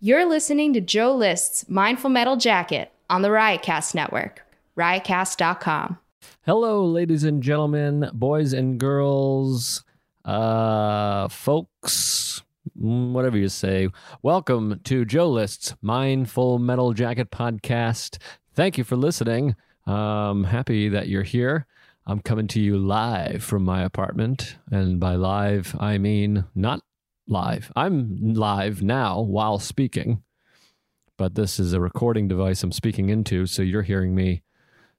You're listening to Joe List's Mindful Metal Jacket on the Riotcast Network, riotcast.com. Hello, ladies and gentlemen, boys and girls, uh, folks, mm, whatever you say. Welcome to Joe List's Mindful Metal Jacket podcast. Thank you for listening. I'm happy that you're here. I'm coming to you live from my apartment. And by live, I mean not live. I'm live now while speaking, but this is a recording device I'm speaking into. So you're hearing me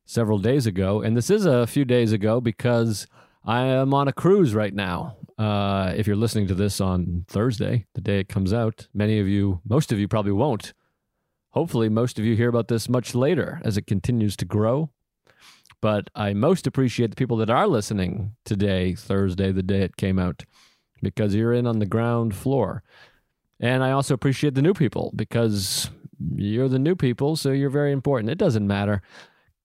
several days ago. And this is a few days ago because I am on a cruise right now. Uh, if you're listening to this on Thursday, the day it comes out, many of you, most of you probably won't. Hopefully, most of you hear about this much later as it continues to grow. But I most appreciate the people that are listening today, Thursday, the day it came out, because you're in on the ground floor. And I also appreciate the new people because you're the new people, so you're very important. It doesn't matter.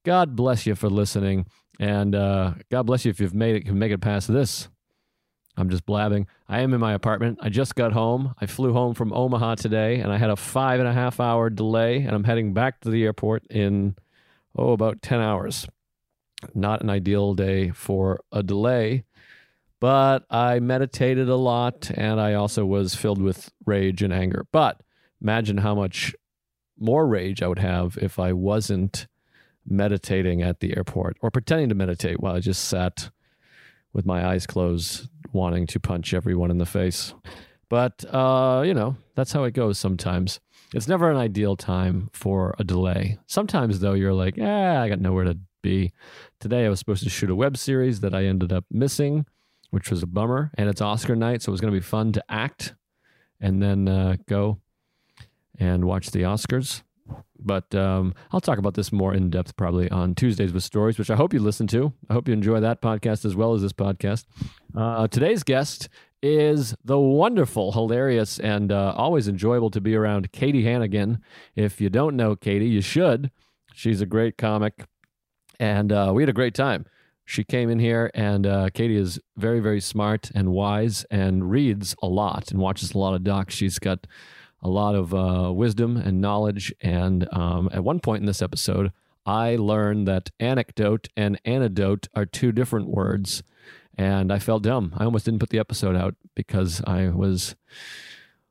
God bless you for listening, and uh, God bless you if you've made it, can make it past this. I'm just blabbing. I am in my apartment. I just got home. I flew home from Omaha today, and I had a five and a half hour delay, and I'm heading back to the airport in oh about ten hours not an ideal day for a delay. But I meditated a lot and I also was filled with rage and anger. But imagine how much more rage I would have if I wasn't meditating at the airport or pretending to meditate while I just sat with my eyes closed, wanting to punch everyone in the face. But, uh, you know, that's how it goes sometimes. It's never an ideal time for a delay. Sometimes, though, you're like, eh, I got nowhere to be. Today I was supposed to shoot a web series that I ended up missing, which was a bummer. And it's Oscar night, so it was going to be fun to act and then uh, go and watch the Oscars. But um, I'll talk about this more in depth probably on Tuesdays with Stories, which I hope you listen to. I hope you enjoy that podcast as well as this podcast. Uh, today's guest is the wonderful, hilarious, and uh, always enjoyable to be around Katie Hannigan. If you don't know Katie, you should. She's a great comic and uh, we had a great time. She came in here, and uh, Katie is very, very smart and wise, and reads a lot and watches a lot of docs. She's got a lot of uh, wisdom and knowledge. And um, at one point in this episode, I learned that anecdote and antidote are two different words, and I felt dumb. I almost didn't put the episode out because I was,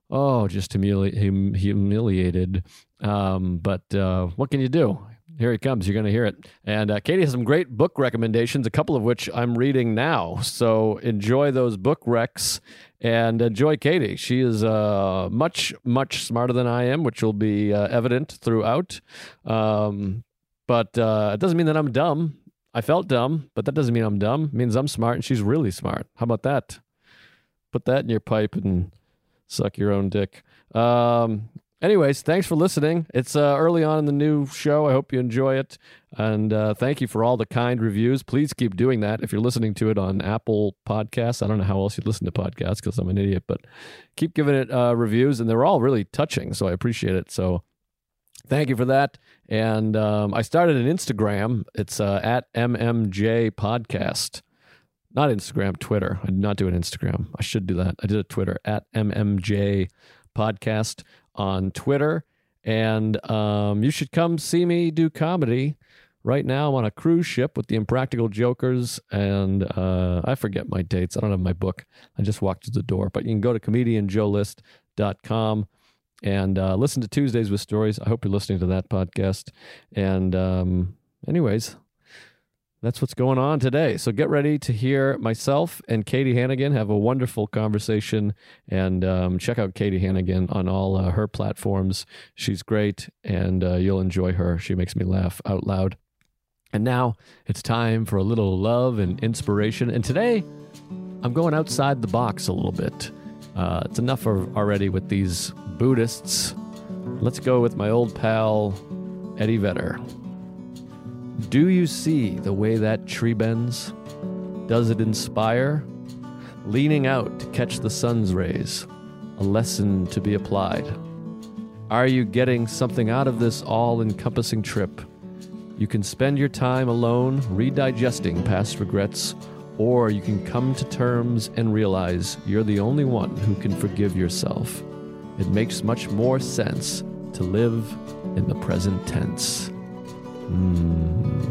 oh, just humili- hum- humiliated. Um, but uh, what can you do? Here he comes. You're going to hear it. And uh, Katie has some great book recommendations, a couple of which I'm reading now. So enjoy those book recs and enjoy Katie. She is uh, much, much smarter than I am, which will be uh, evident throughout. Um, but uh, it doesn't mean that I'm dumb. I felt dumb, but that doesn't mean I'm dumb. It means I'm smart and she's really smart. How about that? Put that in your pipe and suck your own dick. Um, anyways, thanks for listening. It's uh, early on in the new show. I hope you enjoy it. And uh, thank you for all the kind reviews. Please keep doing that. If you're listening to it on Apple Podcasts, I don't know how else you listen to podcasts because I'm an idiot, but keep giving it uh, reviews. And they're all really touching. So I appreciate it. So thank you for that. And um, I started an Instagram. It's uh, at MMJ Podcast. Not Instagram, Twitter. I did not do an Instagram. I should do that. I did a Twitter at MMJ Podcast on Twitter. And um, you should come see me do comedy. Right now, I'm on a cruise ship with the Impractical Jokers, and uh, I forget my dates. I don't have my book. I just walked to the door. But you can go to comedianjoelist.com and uh, listen to Tuesdays with Stories. I hope you're listening to that podcast. And, um, anyways, that's what's going on today. So get ready to hear myself and Katie Hannigan have a wonderful conversation. And um, check out Katie Hannigan on all uh, her platforms. She's great, and uh, you'll enjoy her. She makes me laugh out loud. And now it's time for a little love and inspiration. And today, I'm going outside the box a little bit. Uh, it's enough of, already with these Buddhists. Let's go with my old pal, Eddie Vedder. Do you see the way that tree bends? Does it inspire? Leaning out to catch the sun's rays, a lesson to be applied. Are you getting something out of this all encompassing trip? You can spend your time alone redigesting past regrets, or you can come to terms and realize you're the only one who can forgive yourself. it makes much more sense to live in the present tense. Mm.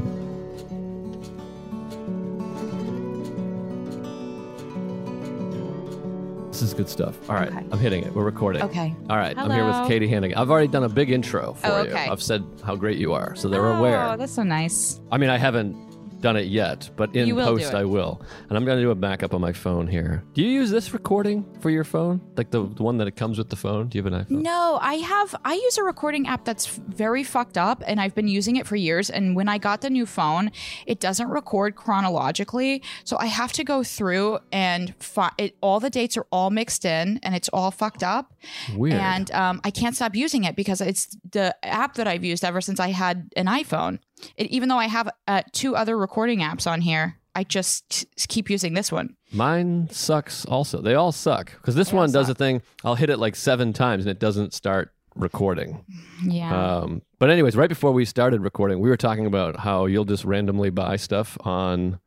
This is good stuff. All right, Okay. I'm hitting it. We're recording. Okay. All right, I'm here with Katie Hannigan. I've already done a big intro for Oh, you. I've said how great you are, so they're Oh, aware. Oh, that's so nice. I mean, I haven't done it yet, but in You will do post it. I will. And I'm going to do a backup on my phone here. Do you use this recording for your phone? Like the, the one that it comes with the phone? Do you have an iPhone? No, I have. I use a recording app that's f- very fucked up, and I've been using it for years. And when I got the new phone, it doesn't record chronologically, so I have to go through and fi- it. All the dates are all mixed in, and it's all fucked up. Weird. And um, I can't stop using it because it's the app that I've used ever since I had an iPhone. It, even though I have uh, two other recording apps on here, I just keep using this one. Mine sucks also. They all suck. Because this They one does a thing, I'll hit it like seven times and it doesn't start recording. Yeah. Um, but, anyways, right before we started recording, we were talking about how you'll just randomly buy stuff on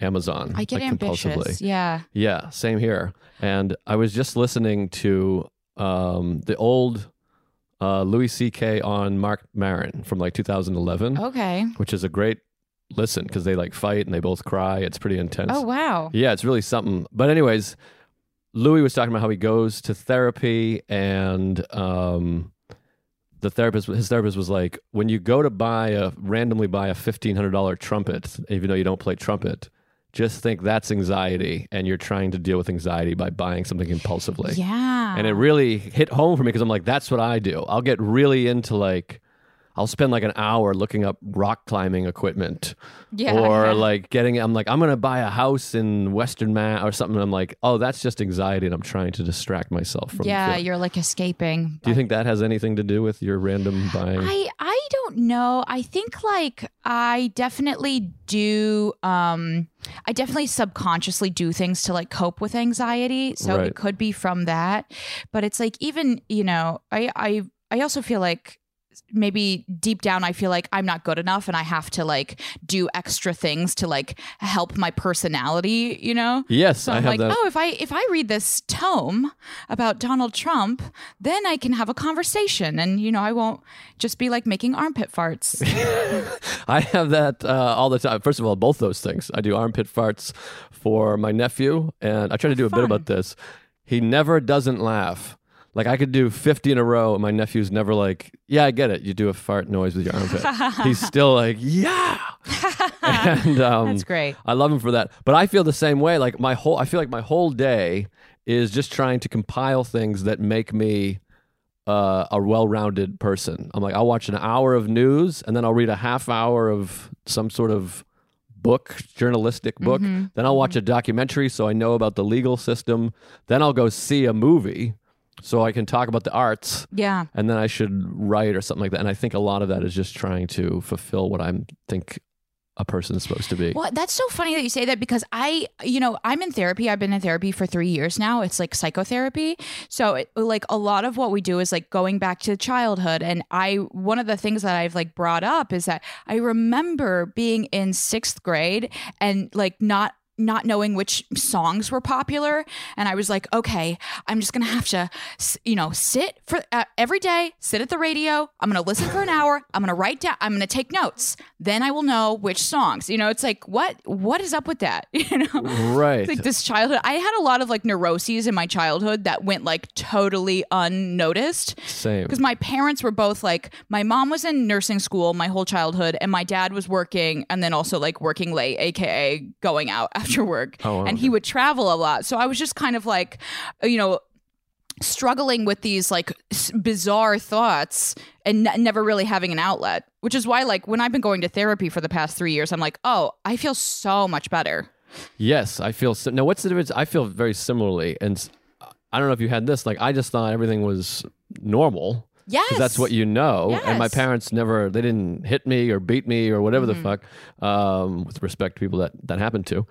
Amazon. I get like, ambitious. compulsively. Yeah. Yeah, same here. And I was just listening to um, the old uh, Louis C.K. on Marc Maron from like 2011, Okay. which is a great listen because they like fight and they both cry. It's pretty intense. Oh wow. Yeah, it's really something. But anyways, Louis was talking about how he goes to therapy and um the therapist his therapist was like, when you go to buy a randomly buy a fifteen hundred dollar trumpet, even though you don't play trumpet, just think that's anxiety and you're trying to deal with anxiety by buying something impulsively. Yeah. And it really hit home for me because I'm like, that's what I do. I'll get really into like I'll spend like an hour looking up rock climbing equipment yeah. or yeah. like getting i'm like i'm gonna buy a house in western mass or something i'm like oh that's just anxiety and i'm trying to distract myself from yeah, feeling- you're like escaping. do you think that has anything to do with your random buying I I don't know. I think like I definitely do um I definitely subconsciously do things to like cope with anxiety. So Right. it could be from that. But it's like even, you know, I I I also feel like maybe deep down I feel like I'm not good enough and I have to like do extra things to like help my personality, you know? yes So i I'm have like, that. oh, if I if I read this tome about Donald Trump, then I can have a conversation, and you know, I won't just be like making armpit farts. i have that uh, all the time first of all both those things. I do armpit farts for my nephew and i try to do a bit about this. He never doesn't laugh like I could do 50 in a row, and my nephew's never like, "Yeah, I get it. You do a fart noise with your armpit." He's still like, "Yeah," and um, That's great. I love him for that. But I feel the same way. Like my whole, I feel like my whole day is just trying to compile things that make me uh, a well-rounded person. I'm like, I'll watch an hour of news, and then I'll read a half hour of some sort of book, journalistic book. Mm-hmm. Then I'll watch a documentary, so I know about the legal system. Then I'll go see a movie, so I can talk about the arts. Yeah. And then I should write or something like that. And I think a lot of that is just trying to fulfill what I think a person's supposed to be. Well, that's so funny that you say that because I, you know, I'm in therapy. I've been in therapy for three years now. It's like psychotherapy. So, it, like, a lot of what we do is like going back to childhood. And I, one of the things that I've like brought up is that I remember being in sixth grade and like not not knowing which songs were popular and i was like okay i'm just gonna have to you know sit for uh, every day sit at the radio i'm gonna listen for an hour i'm gonna write down i'm gonna take notes then i will know which songs you know it's like what what is up with that you know right. It's like this childhood i had a lot of like neuroses in my childhood that went like totally unnoticed Same. because my parents were both like my mom was in nursing school my whole childhood and my dad was working and then also like working late aka going out after work Oh, wow, and he would travel a lot so i was just kind of like you know struggling with these like s- bizarre thoughts and n- never really having an outlet which is why like when i've been going to therapy for the past three years i'm like oh i feel so much better Yes, I feel. so. now, what's the difference? I feel very similarly, and I don't know if you had this. Like, I just thought everything was normal yes that's what you know. And my parents never, they didn't hit me or beat me or whatever Mm-hmm. the fuck. Um, with respect to people that that happened to,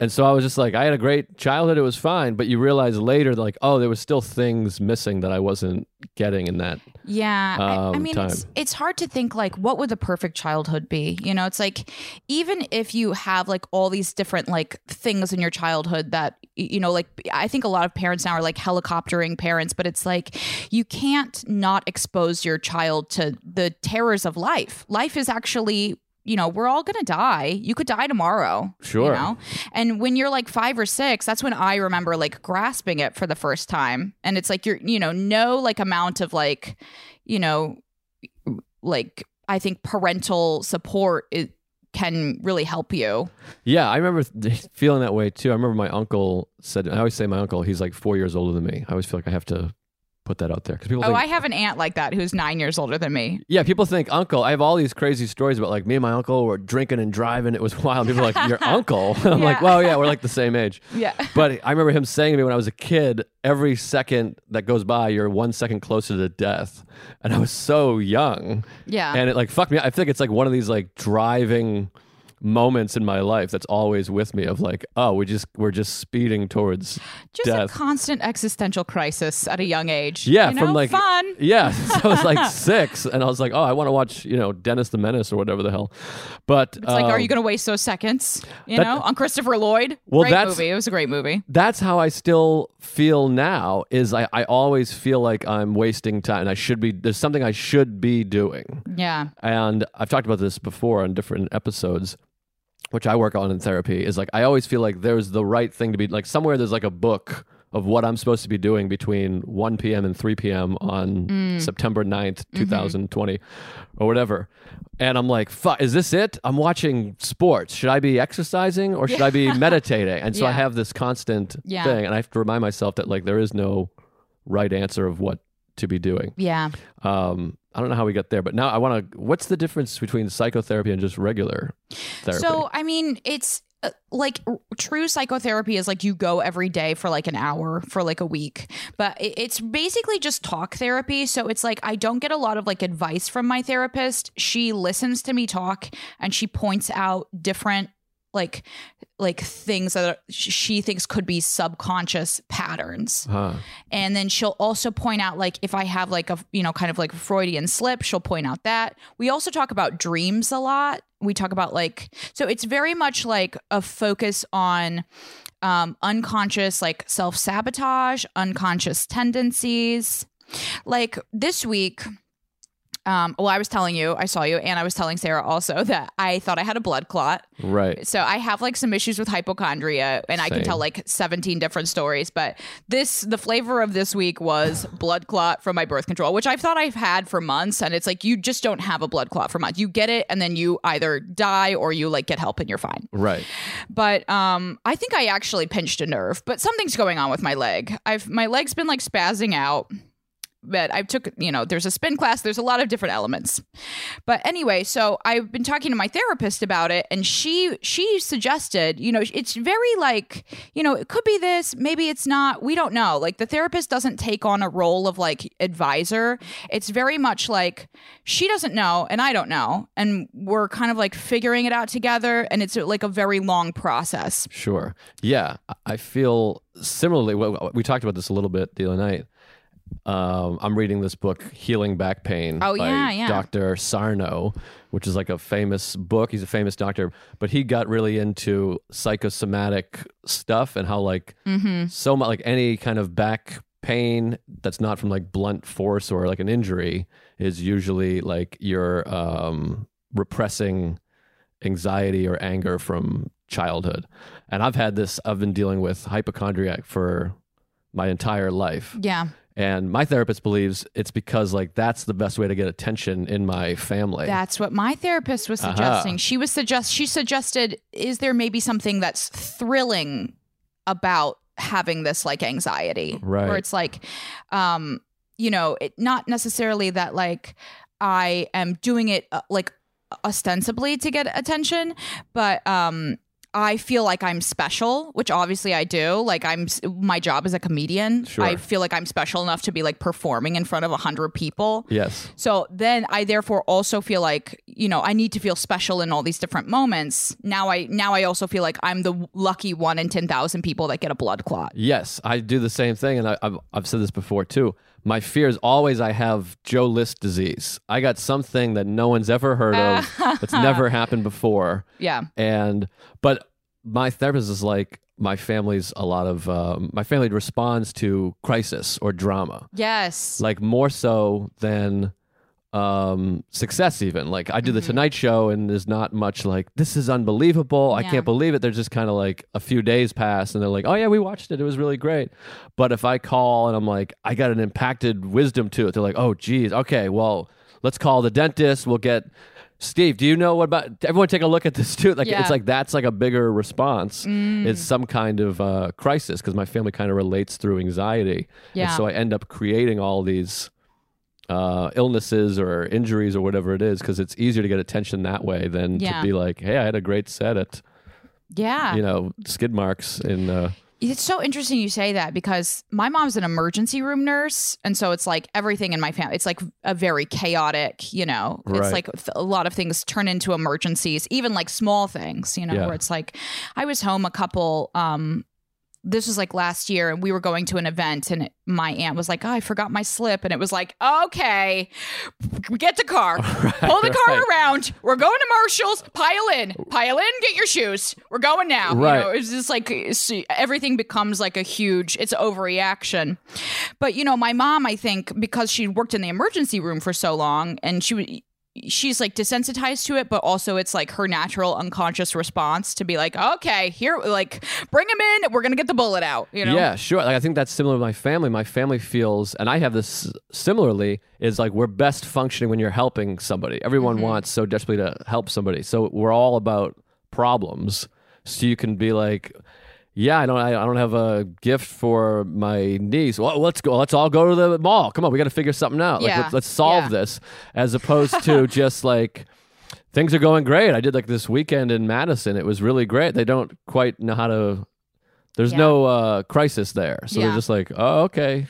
and so I was just like, I had a great childhood. It was fine, but you realize later, like, oh, there was still things missing that I wasn't getting in that Yeah, I, I um, mean, time. it's it's hard to think like what would the perfect childhood be. You know, it's like even if you have like all these different like things in your childhood that you know, like I think a lot of parents now are like helicoptering parents, but it's like you can't not expose your child to the terrors of life. Life is actually you know, we're all gonna die. You could die tomorrow. Sure. You know? And when you're like five or six, that's when I remember like grasping it for the first time. And it's like you're, you know, no like amount of like, you know, like I think parental support it can really help you. Yeah, I remember feeling that way too. I remember my uncle said, I always say my uncle, he's like four years older than me. I always feel like I have to put that out there because people Oh, think, I have an aunt like that who's nine years older than me. yeah, people think uncle. I have all these crazy stories about like me and my uncle were drinking and driving. It was wild. People are like, your uncle? I'm like, well, yeah, we're like the same age. Yeah. But I remember him saying to me when I was a kid, every second that goes by, you're one second closer to death. And I was so young. Yeah. And it like fucked me. up. I think it's like one of these like driving moments in my life that's always with me of like, oh, we just we're just speeding towards Just death. a constant existential crisis at a young age. yeah, You from like fun. Yeah, so I was like six, and I was like, oh, I want to watch, you know, Dennis the Menace or whatever the hell. But It's like, are um, you going to waste those seconds? You that- know, on Christopher Lloyd. Well, great that's- movie. It was a great movie. that's how I still feel now. Is I, I always feel like I'm wasting time, and I should be. There's something I should be doing. Yeah. And I've talked about this before on different episodes, which I work on in therapy. Is like I always feel like there's the right thing to be like somewhere. There's like a book of what I'm supposed to be doing between 1 p.m. and 3 p.m. on September 9th, 2020, or whatever. And I'm like, fuck, is this it? I'm watching sports. Should I be exercising or should I be meditating? And so I have this constant Yeah. thing. And I have to remind myself that like there is no right answer of what to be doing. Yeah. Um, I don't know how we got there, but now I want to. What's the difference between psychotherapy and just regular therapy? So, I mean, it's uh, like true psychotherapy is like you go every day for like an hour for like a week, but it- it's basically just talk therapy. So it's like I don't get a lot of like advice from my therapist. She listens to me talk and she points out different like like things that are, she thinks could be subconscious patterns. Huh. and then she'll also point out like if i have like a you know kind of like freudian slip she'll point out that. We also talk about dreams a lot. We talk about like so it's very much like a focus on um unconscious like self-sabotage unconscious tendencies. Like this week um well i was telling you i saw you and i was telling sarah also that i thought i had a blood clot Right. so I have like some issues with hypochondria and I can tell like 17 different stories, but this the flavor of this week was blood clot from my birth control, which I thought I've had for months and it's like you just don't have a blood clot for months. You get it and then you either die or you like get help and you're fine. Right. But um I think I actually pinched a nerve, but something's going on with my leg. I've my leg's been like spazzing out but I took, you know, there's a spin class, there's a lot of different elements. But anyway, so I've been talking to my therapist about it and she she suggested, you know, it's very like, you know, it could be this, maybe it's not, we don't know. Like the therapist doesn't take on a role of like advisor. It's very much like she doesn't know and I don't know and we're kind of like figuring it out together and it's uh, like a very long process. Sure. Yeah. I- feel similarly. We talked about this a little bit the other night. Um, I'm reading this book, Healing Back Pain, Oh, by yeah, yeah. Dr. Sarno, which is like a famous book. He's a famous doctor, but he got really into psychosomatic stuff and how like Mm-hmm. so much like any kind of back pain that's not from like blunt force or like an injury is usually like you're um, repressing anxiety or anger from childhood. And I've had this, I've been dealing with hypochondriac for my entire life. Yeah. And my therapist believes it's because like that's the best way to get attention in my family. That's what my therapist was Aha. suggesting. She was suggest she suggested is there maybe something that's thrilling about having this like anxiety Right. where it's like um you know, it not necessarily that like I am doing it uh, like ostensibly to get attention, but um I feel like I'm special, which obviously I do. Like I'm my job as a comedian. Sure. I feel like I'm special enough to be like performing in front of a hundred people. Yes. So then I therefore also feel like, you know, I need to feel special in all these different moments. Now I now I also feel like I'm the lucky one in 10,000 people that get a blood clot. Yes, I do the same thing, and I, I've I've said this before too. My fear is always I have Joe List disease. I got something that no one's ever heard of. that's never happened before. Yeah. And but my therapist is like my family's a lot of um, my family responds to crisis or drama Yes. like more so than um success even. Like i do the tonight show and there's not much like this is unbelievable. I Yeah. can't believe it. They're just kind of like a few days pass and they're like oh yeah we watched it. It was really great. But if i call and i'm like i got an impacted wisdom to it they're like oh geez okay well let's call the dentist. We'll get steve do you know what about everyone take a look at this too. Like Yeah. it's like that's like a bigger response. It's some kind of uh crisis because my family kind of relates through anxiety. Yeah. and so i end up creating all these uh, illnesses or injuries or whatever it is because it's easier to get attention that way than Yeah. to be like, hey, I had a great set at yeah. you know skid marks in. Uh, It's so interesting you say that because my mom's an emergency room nurse. And so it's like everything in my family, it's like a very chaotic, you know, Right. it's like a lot of things turn into emergencies, even like small things, you know, Yeah. where it's like I was home a couple, um, this was like last year and we were going to an event and my aunt was like, Oh, I forgot my slip. And it was like, okay, get the car, pull the car right. around. We're going to Marshall's, pile in, pile in, get your shoes. We're going now. You Right. know, it's just like everything becomes like a huge it's overreaction but you know my mom i think because she worked in the emergency room for so long and she w- she's like desensitized to it but also it's like her natural unconscious response to be like okay here like bring him in we're gonna get the bullet out you know Yeah, sure. Like I think that's similar to my family. My family feels, and I have this similarly, is like we're best functioning when you're helping somebody. Everyone Mm-hmm. wants so desperately to help somebody. So we're all about problems. So you can be like, yeah, I don't, I, don't have a gift for my niece. Well, let's go. Let's all go to the mall. Come on, we got to figure something out. Like, Yeah. let's, let's solve Yeah. this, as opposed to just like things are going great. I did like this weekend in Madison. It was really great. They don't quite know how to. There's Yeah. no uh, crisis there, so they're just like, oh, okay,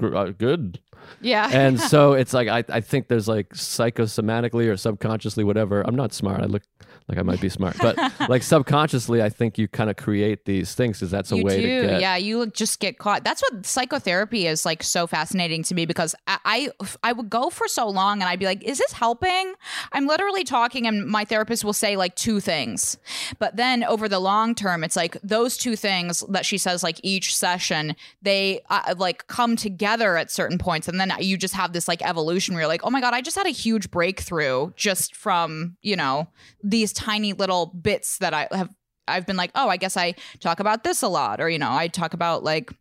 uh, good. Yeah And so it's like I, I think there's like psychosomatically or subconsciously, whatever. I'm not smart. I look like I might be smart, but like subconsciously, I think you kind of create these things because that's a you way do to get. yeah you just get caught that's what psychotherapy is like so fascinating to me because I, I i would go for so long and i'd be like is this helping i'm literally talking and my therapist will say like two things but then over the long term it's like those two things that she says like each session they uh, like come together at certain points and then you just have this like evolution where you're like oh my god i just had a huge breakthrough just from you know these tiny little bits that i have I've been like, oh, I guess I talk about this a lot, or you know, I talk about like.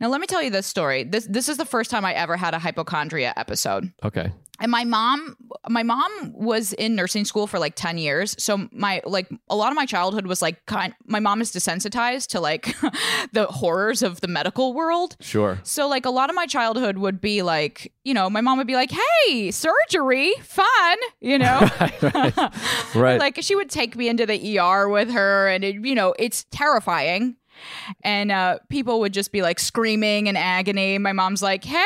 Now, let me tell you this story. This this is the first time I ever had a hypochondria episode. Okay. And my mom, my mom was in nursing school for like ten years. So my like a lot of my childhood was like kind. My mom is desensitized to like the horrors of the medical world. Sure. So like a lot of my childhood would be like, you know, my mom would be like, "Hey, surgery, fun," you know. Right. like she would take me into the ER with her, and it, you know, it's terrifying. And uh, people would just be like screaming in agony. My mom's like, "Hey,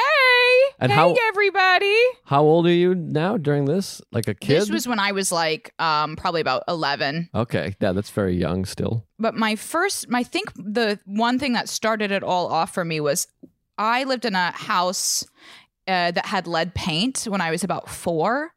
And hey, how- everybody!" How old are you now during this? Like a kid? This was when I was like, um, probably about eleven. okay. Yeah, that's very young still. But my first, I think the one thing that started it all off for me was I lived in a house uh, that had lead paint when I was about four.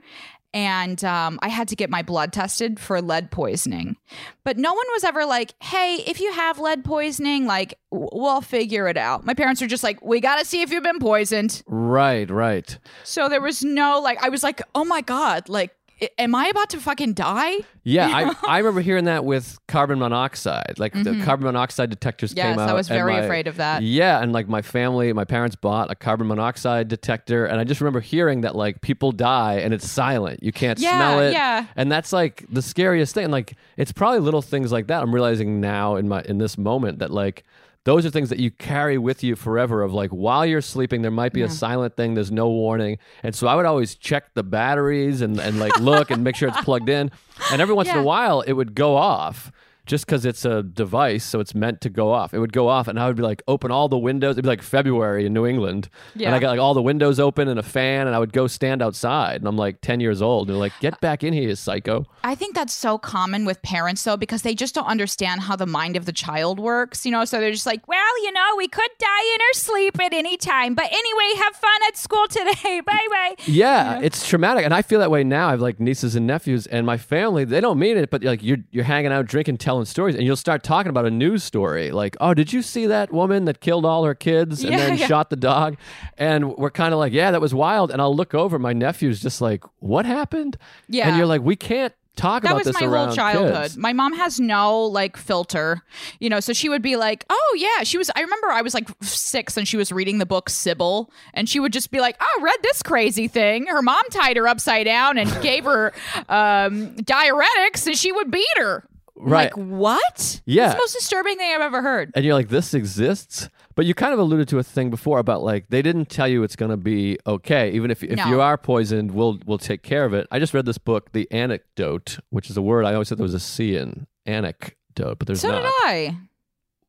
And um, I had to get my blood tested for lead poisoning. But no one was ever like, hey, if you have lead poisoning, like, w- we'll figure it out. My parents were just like, we got to see if you've been poisoned. Right. Right. So there was no, like, I was like, oh my God, like, am I about to fucking die? Yeah, I, I remember hearing that with carbon monoxide. Like the carbon monoxide detectors Mm-hmm. Yes, came out. I was very my- afraid of that. Yeah, and like my family, my parents bought a carbon monoxide detector, and I just remember hearing that like people die and it's silent. You can't Yeah, smell it. yeah. And that's like the scariest thing. And like it's probably little things like that. I'm realizing now in my in this moment that like those are things that you carry with you forever of like while you're sleeping there might be a silent thing there's no warning. And so i would always check the batteries and, and like look and make sure it's plugged in. And every once in a while it would go off just because it's a device, so it's meant to go off. It would go off, and I would be like, open all the windows. It'd be like February in New England, and I got like all the windows open and a fan, and I would go stand outside, and I'm like ten years old, and they're like, get back in here, you psycho. I think that's so common with parents though because they just don't understand how the mind of the child works, you know, so they're just like, "Well, you know, we could die in our sleep at any time, but anyway, have fun at school today. Bye-bye." Yeah, it's traumatic, and I feel that way now. I have like nieces and nephews, and my family. They don't mean it, but like you're you're hanging out, drinking, telling stories, and you'll start talking about a news story, like, "Oh, did you see that woman that killed all her kids and Yeah, then yeah. shot the dog?" And we're kind of like, "Yeah, that was wild." And I'll look over, my nephew's just like, "What happened?" Yeah. and you're like, "We can't talk That about was this my around whole childhood. kids." My mom has no like filter, you know, so she would be like, "Oh yeah," she was. I remember I was like six and she was reading the book Sybil, and she would just be like, "Oh, read this crazy thing." Her mom tied her upside down and gave her um, diuretics, and she would beat her. Right. Like what? Yeah. It's the most disturbing thing I've ever heard. and you're like, this exists. But you kind of alluded to a thing before about like they didn't tell you it's going to be okay, even if if No. you are poisoned, we'll we'll take care of it. I just read this book, The Anecdote, which is a word I always thought there was a C in anecdote, but there's So not. did I.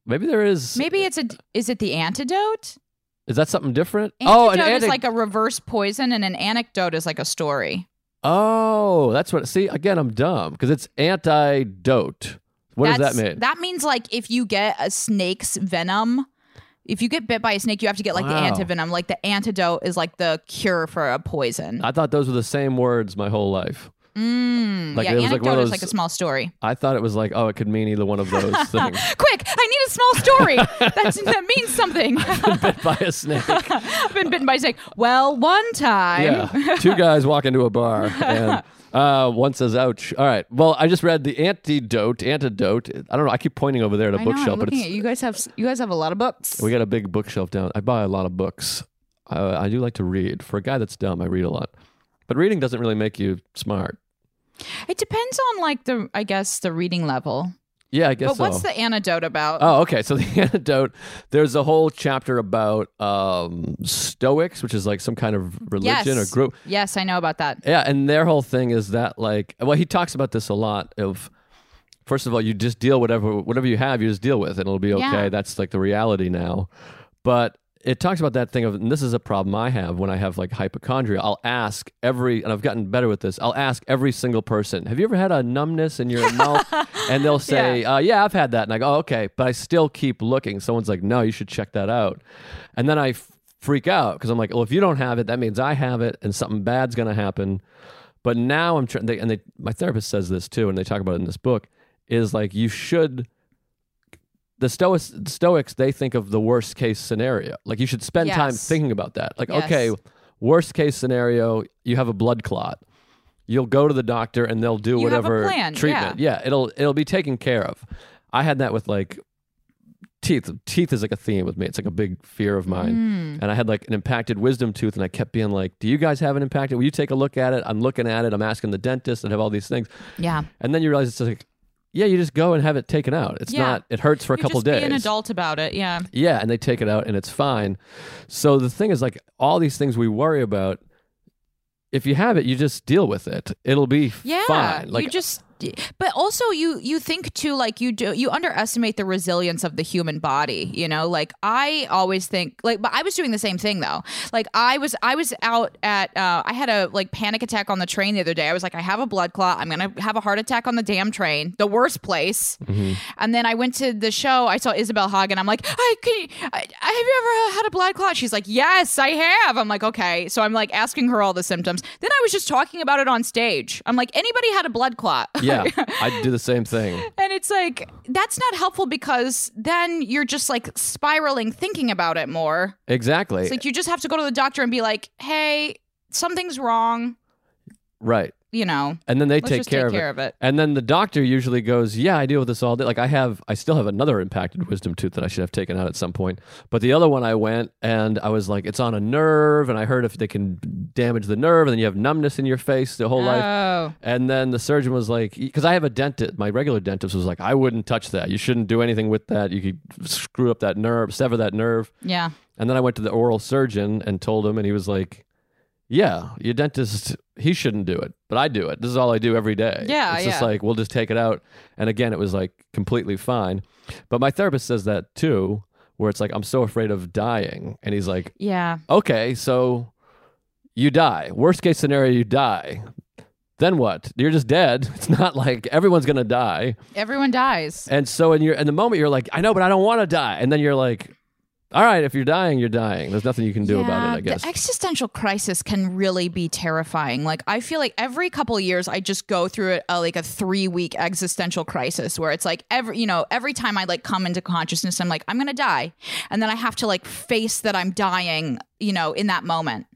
Maybe there is. Maybe it's a. Is it the antidote? is that something different? Antidote oh, an is like a reverse poison, and an anecdote is like a story. Oh, that's what. See, again, I'm dumb because it's antidote. What does that mean? That means like if you get a snake's venom, if you get bit by a snake, you have to get like the Wow. antivenom. Like the antidote is like the cure for a poison. I thought those were the same words my whole life. Mm, Like, yeah, it was like one of is like a small story. I thought it was like, oh, it could mean either one of those things. Quick, I need a small story. That's, that means something. Been Bit by a snake. I've been bitten by a snake. Well, one time. Yeah. Two guys walk into a bar and uh, one says, ouch. All right. Well, I just read the antidote, antidote. I don't know. I keep pointing over there at a I know, bookshelf, I'm but you guys have you guys have a lot of books. we got a big bookshelf down. I buy a lot of books. Uh, I do like to read. For a guy that's dumb, I read a lot. But reading doesn't really make you smart. It depends on like the I guess the reading level. Yeah, I guess But what's the antidote about? Oh, okay. So the antidote, there's a whole chapter about um, Stoics, which is like some kind of religion yes. or group. Yes, I know about that. Yeah, and their whole thing is that like well he talks about this a lot of first of all you just deal whatever whatever you have you just deal with and it'll be okay. Yeah. That's like the reality now. But it talks about that thing of and this is a problem I have when I have like hypochondria. I'll ask every and I've gotten better with this. I'll ask every single person, "Have you ever had a numbness in your mouth?" and they'll say, yeah. Uh, "Yeah, I've had that." And I go, oh, "Okay," but I still keep looking. Someone's like, "No, you should check that out." And then I f- freak out because I'm like, well, if you don't have it, that means I have it, and something bad's going to happen. But now I'm trying, and they, my therapist says this too, and they talk about it in this book, is like you should. The Stoics, Stoics, they think of the worst case scenario. Like you should spend time thinking about that. Like, Yes. okay, worst case scenario, you have a blood clot. You'll go to the doctor and they'll do You whatever treatment. Yeah. it'll it'll be taken care of. I had that with like teeth. Teeth is like a theme with me. It's like a big fear of mine. Mm. And I had like an impacted wisdom tooth, and I kept being like, "Do you guys have an impacted? Will you take a look at it?" I'm looking at it. I'm asking the dentist and have all these things, Yeah. and then you realize it's like, yeah, you just go and have it taken out. It's Yeah. not. It hurts for a You couple just days. Be an adult about it. Yeah. Yeah, and they take it out and it's fine. So the thing is like all these things we worry about if you have it, you just deal with it. It'll be Yeah. fine. Like you just but also you you think too like you do you underestimate the resilience of the human body you know? Like i always think like but i was doing the same thing though. Like i was i was out at uh, i had a like panic attack on the train the other day. I was like i have a blood clot. I'm gonna have a heart attack on the damn train the worst place. And then i went to the show. I saw isabel hagen. I'm like I, can you, I, have you ever had a blood clot? She's like yes i have. I'm like okay. So i'm like asking her all the symptoms. Then i was just talking about it on stage. I'm like anybody had a blood clot yeah, I do the same thing. and it's like that's not helpful because then you're just like spiraling thinking about it more. Exactly. It's like you just have to go to the doctor and be like, "Hey, something's wrong." right. You know, And then they take care, take of, care it. of it. And then the doctor usually goes, "Yeah, I deal with this all day. Like I have, I still have another impacted wisdom tooth that I should have taken out at some point. But the other one, I went and I was like, it's on a nerve, and I heard if they can damage the nerve, and then you have numbness in your face the whole life. Oh, And then the surgeon was like, because I have a dentist, my regular dentist was like, I wouldn't touch that. You shouldn't do anything with that. You could screw up that nerve, sever that nerve. yeah. And then I went to the oral surgeon and told him, and he was like, yeah, your dentist, he shouldn't do it, but I do it. This is all I do every day. Yeah, It's just yeah. like, we'll just take it out. And again, it was like completely fine. But my therapist says that too, where it's like, I'm so afraid of dying. And he's like, Yeah. okay, so you die. Worst case scenario, you die. Then what? You're just dead. It's not like everyone's gonna die. Everyone dies. And so in your in the moment you're like, I know, but I don't want to die. And then you're like, all right, if you're dying, you're dying. There's nothing you can do about it, I guess. The existential crisis can really be terrifying. Like I feel like every couple of years I just go through a, uh, like a 3 week existential crisis where it's like every you know, every time I like come into consciousness I'm like I'm going to die. And then I have to like face that I'm dying, you know, in that moment.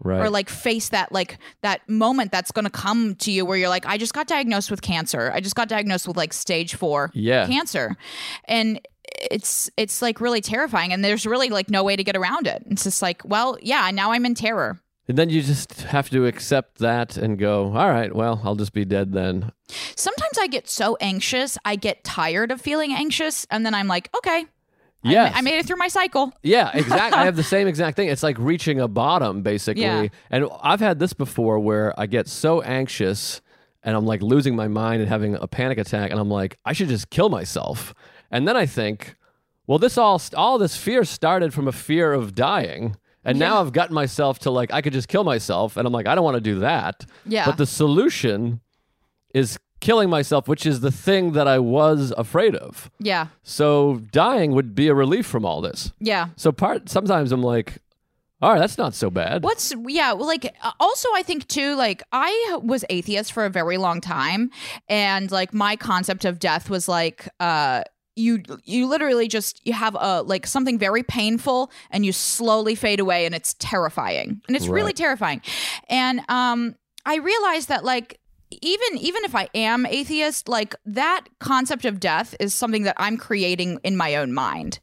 right. Or like face that like that moment that's going to come to you where you're like I just got diagnosed with cancer. I just got diagnosed with like stage 4 Yeah. cancer. And it's it's like really terrifying and there's really like no way to get around it. It's just like, well, yeah, now I'm in terror. and then you just have to accept that and go, all right, well, I'll just be dead then. Sometimes I get so anxious, I get tired of feeling anxious and then I'm like, okay, Yes. I made it through my cycle. Yeah, exactly. I have the same exact thing. It's like reaching a bottom, basically. Yeah. And I've had this before where I get so anxious and I'm like losing my mind and having a panic attack, and I'm like, I should just kill myself. And then I think, well, this all all this fear started from a fear of dying. And now I've gotten myself to like I could just kill myself, and I'm like I don't want to do that. Yeah. But the solution is killing myself, which is the thing that I was afraid of. Yeah. So dying would be a relief from all this. Yeah. So part sometimes I'm like, all right, that's not so bad. What's yeah, well, like uh, also I think too like I was atheist for a very long time and like my concept of death was like uh you you literally just you have a like something very painful and you slowly fade away and it's terrifying. And it's really terrifying. And um I realized that like even even if I am atheist, like that concept of death is something that I'm creating in my own mind.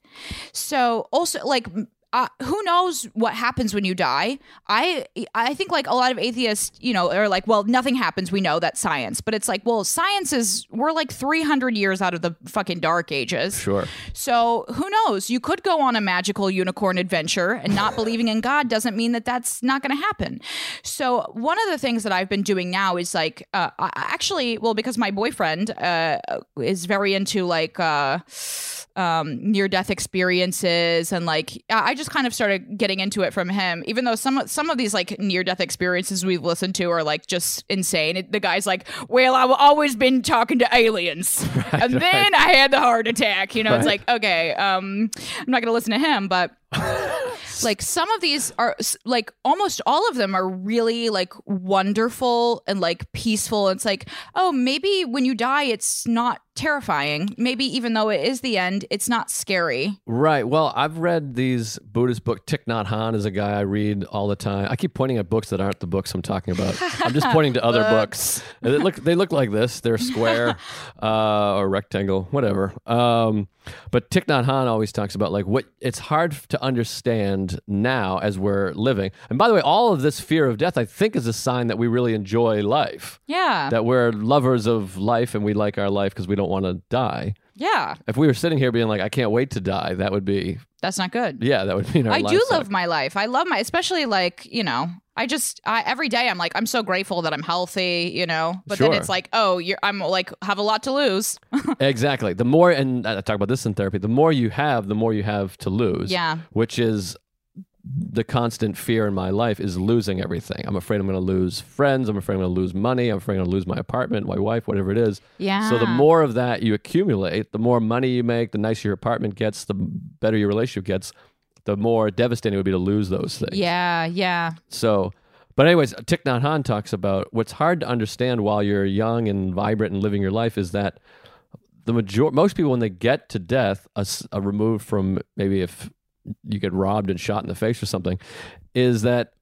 So also like uh, who knows what happens when you die? I I think like a lot of atheists, you know, are like, well, nothing happens. We know that science, but it's like, well, science is we're like 300 years out of the fucking dark ages. Sure. So who knows? You could go on a magical unicorn adventure, and not believing in God doesn't mean that that's not going to happen. So one of the things that I've been doing now is like, uh, actually, well, because my boyfriend uh, is very into like. Uh, um, near death experiences and like I just kind of started getting into it from him. Even though some some of these like near death experiences we've listened to are like just insane. It, the guy's like, "Well, I've always been talking to aliens, and then I had the heart attack." You know, it's like okay, um, I'm not gonna listen to him, but like some of these are like almost all of them are really like wonderful and like peaceful it's like oh maybe when you die it's not terrifying maybe even though it is the end it's not scary Right. Well, I've read these Buddhist book. Thich Nhat Hanh is a guy I read all the time. I keep pointing at books that aren't the books I'm talking about. I'm just pointing to other books. They look they look like this. They're square uh, or rectangle, whatever. Um, but Thich Nhat Hanh always talks about like what it's hard to understand now as we're living. And by the way, all of this fear of death, I think, is a sign that we really enjoy life. yeah That we're lovers of life and we like our life because we don't want to die. yeah If we were sitting here being like, I can't wait to die, that would be that's not good yeah, that would our i do love my life i love my especially like you know i just I, every day i'm like i'm so grateful that i'm healthy you know but then Sure. it's like oh you're i'm like have a lot to lose exactly. The more, and I talk about this in therapy. The more you have, the more you have to lose. Yeah. which is the constant fear in my life is losing everything. I'm afraid I'm going to lose friends. I'm afraid I'm going to lose money. I'm afraid I'm going to lose my apartment, my wife, whatever it is. yeah So the more of that you accumulate, the more money you make, the nicer your apartment gets, the better your relationship gets, the more devastating it would be to lose those things. yeah yeah So, but anyways, Thich Nhat Hanh talks about what's hard to understand while you're young and vibrant and living your life is that the major most people when they get to death, a, s- a removed from maybe if you get robbed and shot in the face or something, is that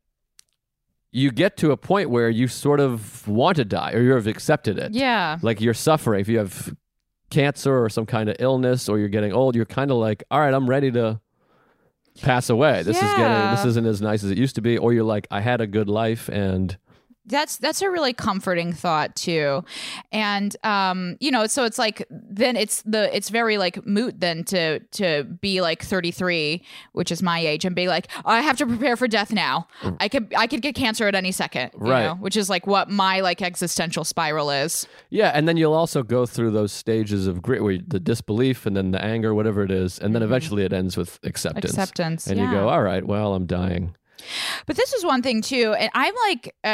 you get to a point where you sort of want to die or you've accepted it. yeah Like you're suffering. If you have cancer or some kind of illness or you're getting old, you're kind of like, all right, I'm ready to pass away. This is getting Yeah. this isn't as nice as it used to be. Or you're like, I had a good life and That's that's a really comforting thought too. And um, you know, so it's like then it's the it's very like moot then to to be like 33, which is my age, and be like, oh, I have to prepare for death now. I could I could get cancer at any second. you Right. know, which is like what my like existential spiral is. Yeah, and then you'll also go through those stages of grit, where the disbelief, and then the anger, whatever it is, and then eventually it ends with acceptance. Mm-hmm. Acceptance, and you go, all right, well, I'm dying. But this is one thing too, and I'm like, uh,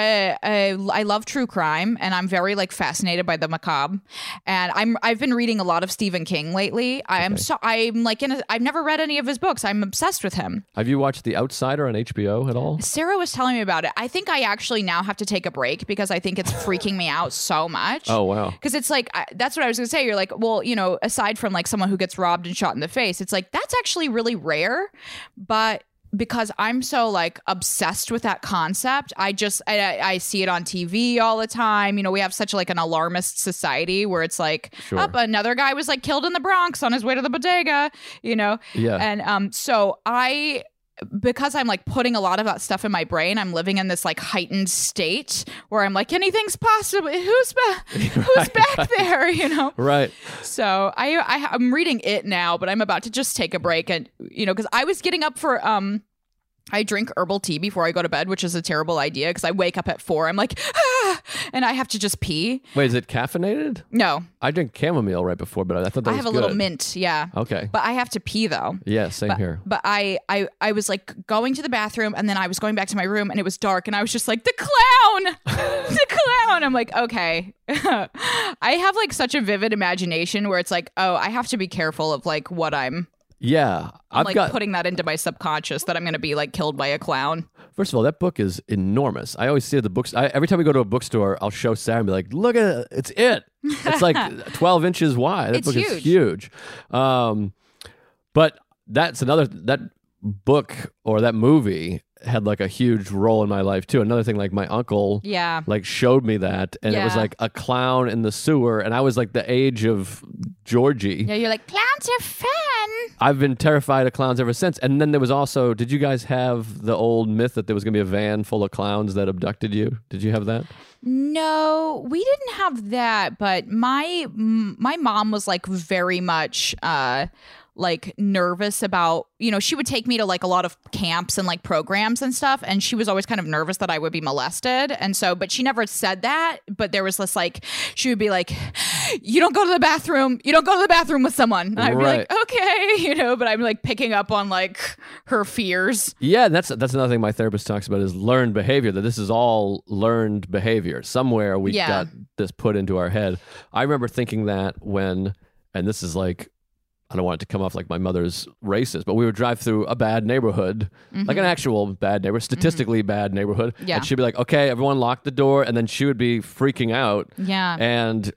uh, I love true crime, and I'm very like fascinated by the macabre, and I'm I've been reading a lot of Stephen King lately. I'm so I'm like in a, I've never read any of his books. I'm obsessed with him. Have you watched The Outsider on HBO at all? Sarah was telling me about it. I think I actually now have to take a break because I think it's freaking me out so much. Oh wow. Because it's like, I, that's what I was going to say. You're like, well, you know, aside from like someone who gets robbed and shot in the face, it's like, that's actually really rare. But because I'm so like obsessed with that concept, I just, I, I see it on TV all the time. You know, we have such like an alarmist society where it's like, Sure. up, another guy was like killed in the Bronx on his way to the bodega, you know? Yeah. And um, so I, because I'm like putting a lot of that stuff in my brain, I'm living in this like heightened state where I'm like, anything's possible. Who's back? Who's back there? You know. Right. So I, I I'm reading it now, but I'm about to just take a break and you know because I was getting up for um. I drink herbal tea before I go to bed, which is a terrible idea because I wake up at four. I'm like, ah, and I have to just pee. Wait, is it caffeinated? No, I drink chamomile right before, but I thought that I have a little mint. Yeah. Okay. But I have to pee though. Yeah, same But, here. but I, I I was like going to the bathroom and then I was going back to my room and it was dark and I was just like the clown the clown I'm like okay I have like such a vivid imagination where it's like oh I have to be careful of like what I'm Yeah, I'm I've like got. putting that into my subconscious that I'm gonna be like killed by a clown First of all, that book is enormous. I always see the books. I, every time we go to a bookstore, I'll show Sarah and be like, "Look at it! It's it! It's like 12 inches wide. That It's book is huge. huge." Um, but that's another that book or that movie had like a huge role in my life too. Another thing, like my uncle, yeah like showed me that, and it was like a clown in the sewer, and I was like the age of Georgie. yeah you're like clowns are fun I've been terrified of clowns ever since. And then there was also, did you guys have the old myth that there was going to be a van full of clowns that abducted you? Did you have that? No, we didn't have that, but my m- my mom was like very much uh like nervous about, you know, she would take me to like a lot of camps and like programs and stuff and she was always kind of nervous that I would be molested. And so but she never said that, but there was this like she would be like you don't go to the bathroom. You don't go to the bathroom with someone. And I'd be like, "Okay," you know, but I'm like picking up on like her fears. Yeah, that's that's another thing my therapist talks about is learned behavior. That this is all learned behavior. Somewhere we Yeah. got this put into our head. I remember thinking that when, and this is like, I don't want it to come off like my mother's racist, but we would drive through a bad neighborhood, like an actual bad neighborhood, statistically bad neighborhood. Mm-hmm. Yeah. and she'd be like, "Okay, everyone, lock the door," and then she would be freaking out. Yeah. and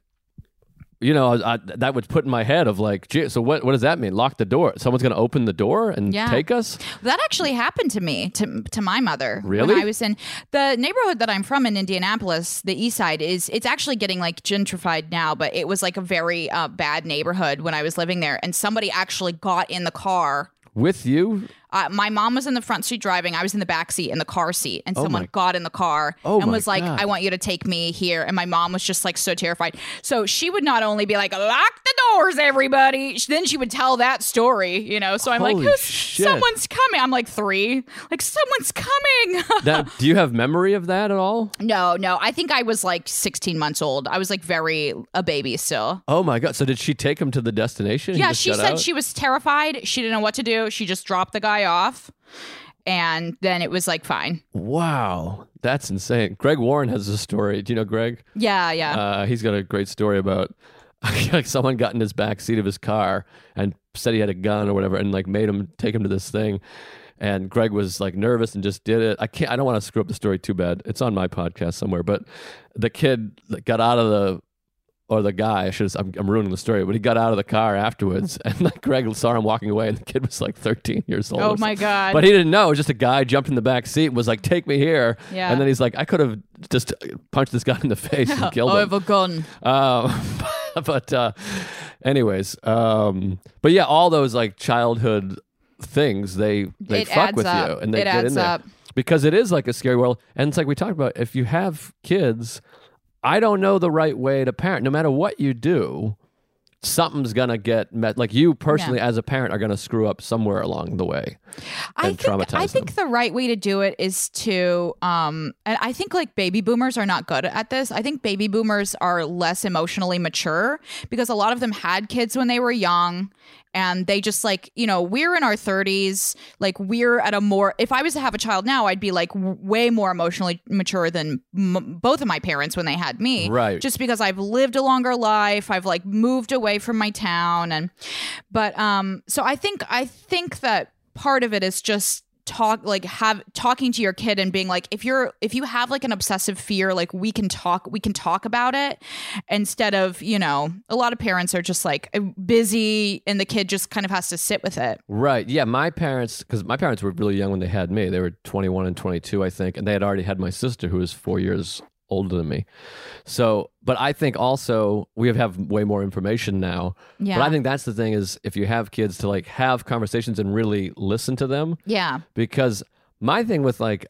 you know I, that would put in my head of like gee, so what what does that mean lock the door someone's going to open the door and Yeah. take us That actually happened to me, to to my mother. Really? When I was in the neighborhood that I'm from in Indianapolis, the East Side is it's actually getting like gentrified now, but it was like a very uh, bad neighborhood when I was living there, and somebody actually got in the car. with you Uh, my mom was in the front seat driving. I was in the back seat in the car seat, and Oh someone my- got in the car Oh and was like, God. "I want you to take me here." And my mom was just like so terrified. So she would not only be like, "Lock the doors, everybody," then she would tell that story, you know. So I'm Holy like, "Who's someone's coming?" I'm like three, like someone's coming. that do you have memory of that at all no, no, I think I was like 16 months old. I was like very a baby still. oh my god so did she take him to the destination Yeah, she said out? she was terrified. She didn't know what to do. She just dropped the guy off. And then it was like fine. wow. That's insane. Greg warren has a story. Do you know greg? Yeah, yeah. uh, he's got a great story about like someone got in his back seat of his car and said he had a gun or whatever and like made him take him to this thing. And greg was like nervous and just did it. I can't i don't want to screw up the story too bad. It's on my podcast somewhere. But the kid got out of the or the guy i should I'm, I'm ruining the story but he got out of the car afterwards and like greg saw him walking away and the kid was like 13 years old oh my god. But he didn't know. It was just a guy jumped in the back seat and was like, "Take me here." Yeah. And then he's like, "I could have just punched this guy in the face and killed I him." have a gun. Um, but uh, anyways, um, but yeah, all those like childhood things they they It fuck with up. you and they It get in there. up. because it is like a scary world. And it's like we talked about if you have kids, I don't know the right way to parent. No matter what you do, something's gonna get met. Like you personally, as a parent, are gonna screw up somewhere along the way. I think I think the right way to do it is to um and I think like baby boomers are not good at this. I think baby boomers are less emotionally mature because a lot of them had kids when they were young and they just like, you know, we're in our 30s, like we're at a more if I was to have a child now, I'd be like w- way more emotionally mature than m- both of my parents when they had me. Right. Just because I've lived a longer life, I've like moved away from my town and but um so I think I think that part of it is just talk like have talking to your kid and being like if you're if you have like an obsessive fear like we can talk we can talk about it instead of you know a lot of parents are just like uh, busy and the kid just kind of has to sit with it Right. Yeah. My parents, because my parents were really young when they had me. They were 21 and 22, I think. And they had already had my sister, who was four years older than me. So, but I think also we have, have way more information now. yeah But I think that's the thing is if you have kids to like have conversations and really listen to them, yeah because my thing with like,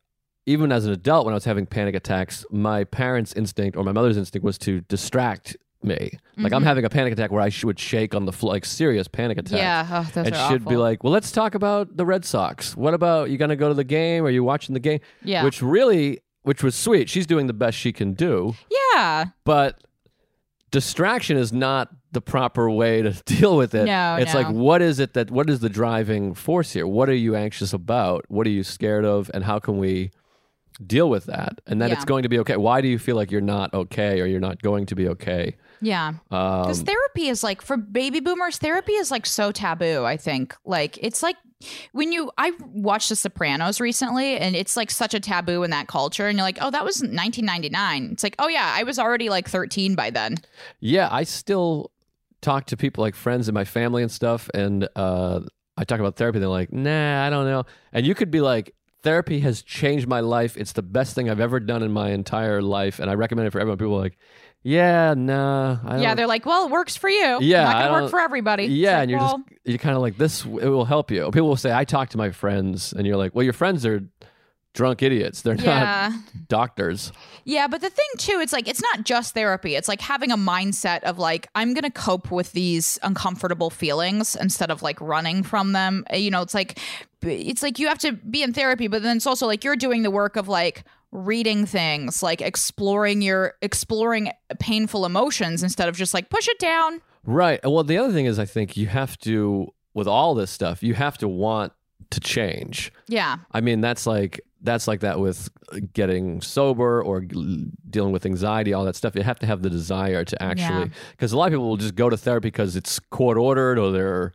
even as an adult, when I was having panic attacks, my parents' instinct or my mother's instinct was to distract me. Like I'm mm-hmm. having a panic attack where I sh- would shake on the floor, like serious panic attack yeah oh, those and are should be awful. like, well, let's talk about the Red Sox. What about you going to go to the game? Are you watching the game? Yeah. Which really, which was sweet. She's doing the best she can do, yeah but distraction is not the proper way to deal with it. No, it's no. like, what is it that, what is the driving force here? What are you anxious about? What are you scared of? And how can we deal with that? And then Yeah. it's going to be okay. Why do you feel like you're not okay or you're not going to be okay? yeah Um, because therapy is like for baby boomers therapy is like so taboo i think like it's like when you i watched the sopranos recently and it's like such a taboo in that culture and you're like oh that was 1999 it's like oh yeah i was already like 13 by then Yeah, I still talk to people like friends in my family and stuff, and uh, I talk about therapy. They're like, "Nah, I don't know." And you could be like, "Therapy has changed my life. It's the best thing I've ever done in my entire life, and I recommend it for everyone." People are like, "Yeah, nah, I yeah they're like well it works for you Yeah, not gonna work for everybody yeah," like, and you're well, just you're kind of like this. It will help you. People will say, "I talk to my friends," and you're like, "Well, your friends are drunk idiots. They're yeah not doctors." Yeah, but the thing too, it's like it's not just therapy. It's like having a mindset of like I'm going to cope with these uncomfortable feelings instead of like running from them. Uh, You know, it's like it's like you have to be in therapy, but then it's also like you're doing the work of like reading things, like exploring your exploring painful emotions instead of just like push it down. Right. Well, the other thing is, I think you have to, with all this stuff, you have to want to change. Yeah. I mean, that's like that's like that with getting sober or dealing with anxiety, all that stuff. You have to have the desire to actually, because a lot of people will just go to therapy because it's court ordered or their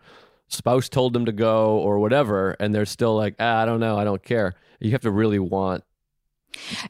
spouse told them to go or whatever, and they're still like, ah, I don't know, I don't care. You have to really want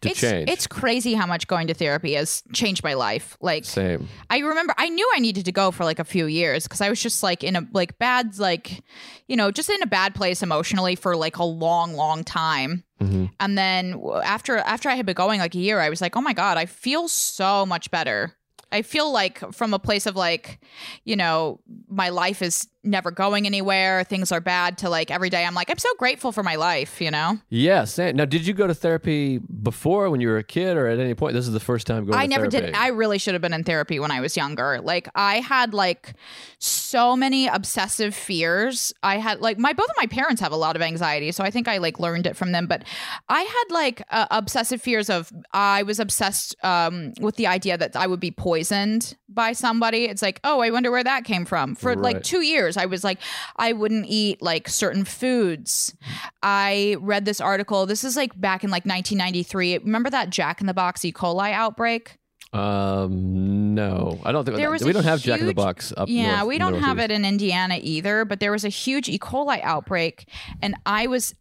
it's change. it's crazy how much going to therapy has changed my life. Like Same. I remember I knew I needed to go for like a few years because I was just like in a like bad like you know just in a bad place emotionally for like a long long time. Mhm. And then after after I had been going like a year, I was like, "Oh my god, I feel so much better." I feel like from a place of like, you know, my life is never going anywhere, things are bad to like every day I'm like, I'm so grateful for my life, you know? Yeah. Now, did you go to therapy before when you were a kid or at any point? This is the first time going I never therapy. did. I really should have been in therapy when I was younger. Like I had like so many obsessive fears. I had like my both of my parents have a lot of anxiety, so I think I like learned it from them. But I had like uh, obsessive fears of I was obsessed um, with the idea that I would be poisoned by somebody. It's like oh, I wonder where that came from. For like Right. two years, I was like I wouldn't eat like certain foods. I read this article. This is like back in like 1993. Remember that Jack in the Box E. coli outbreak? Um, no, I don't think There was we don't have Jack in the Box up. Yeah, north- we don't have it in Indiana either, but there was a huge E. coli outbreak and I was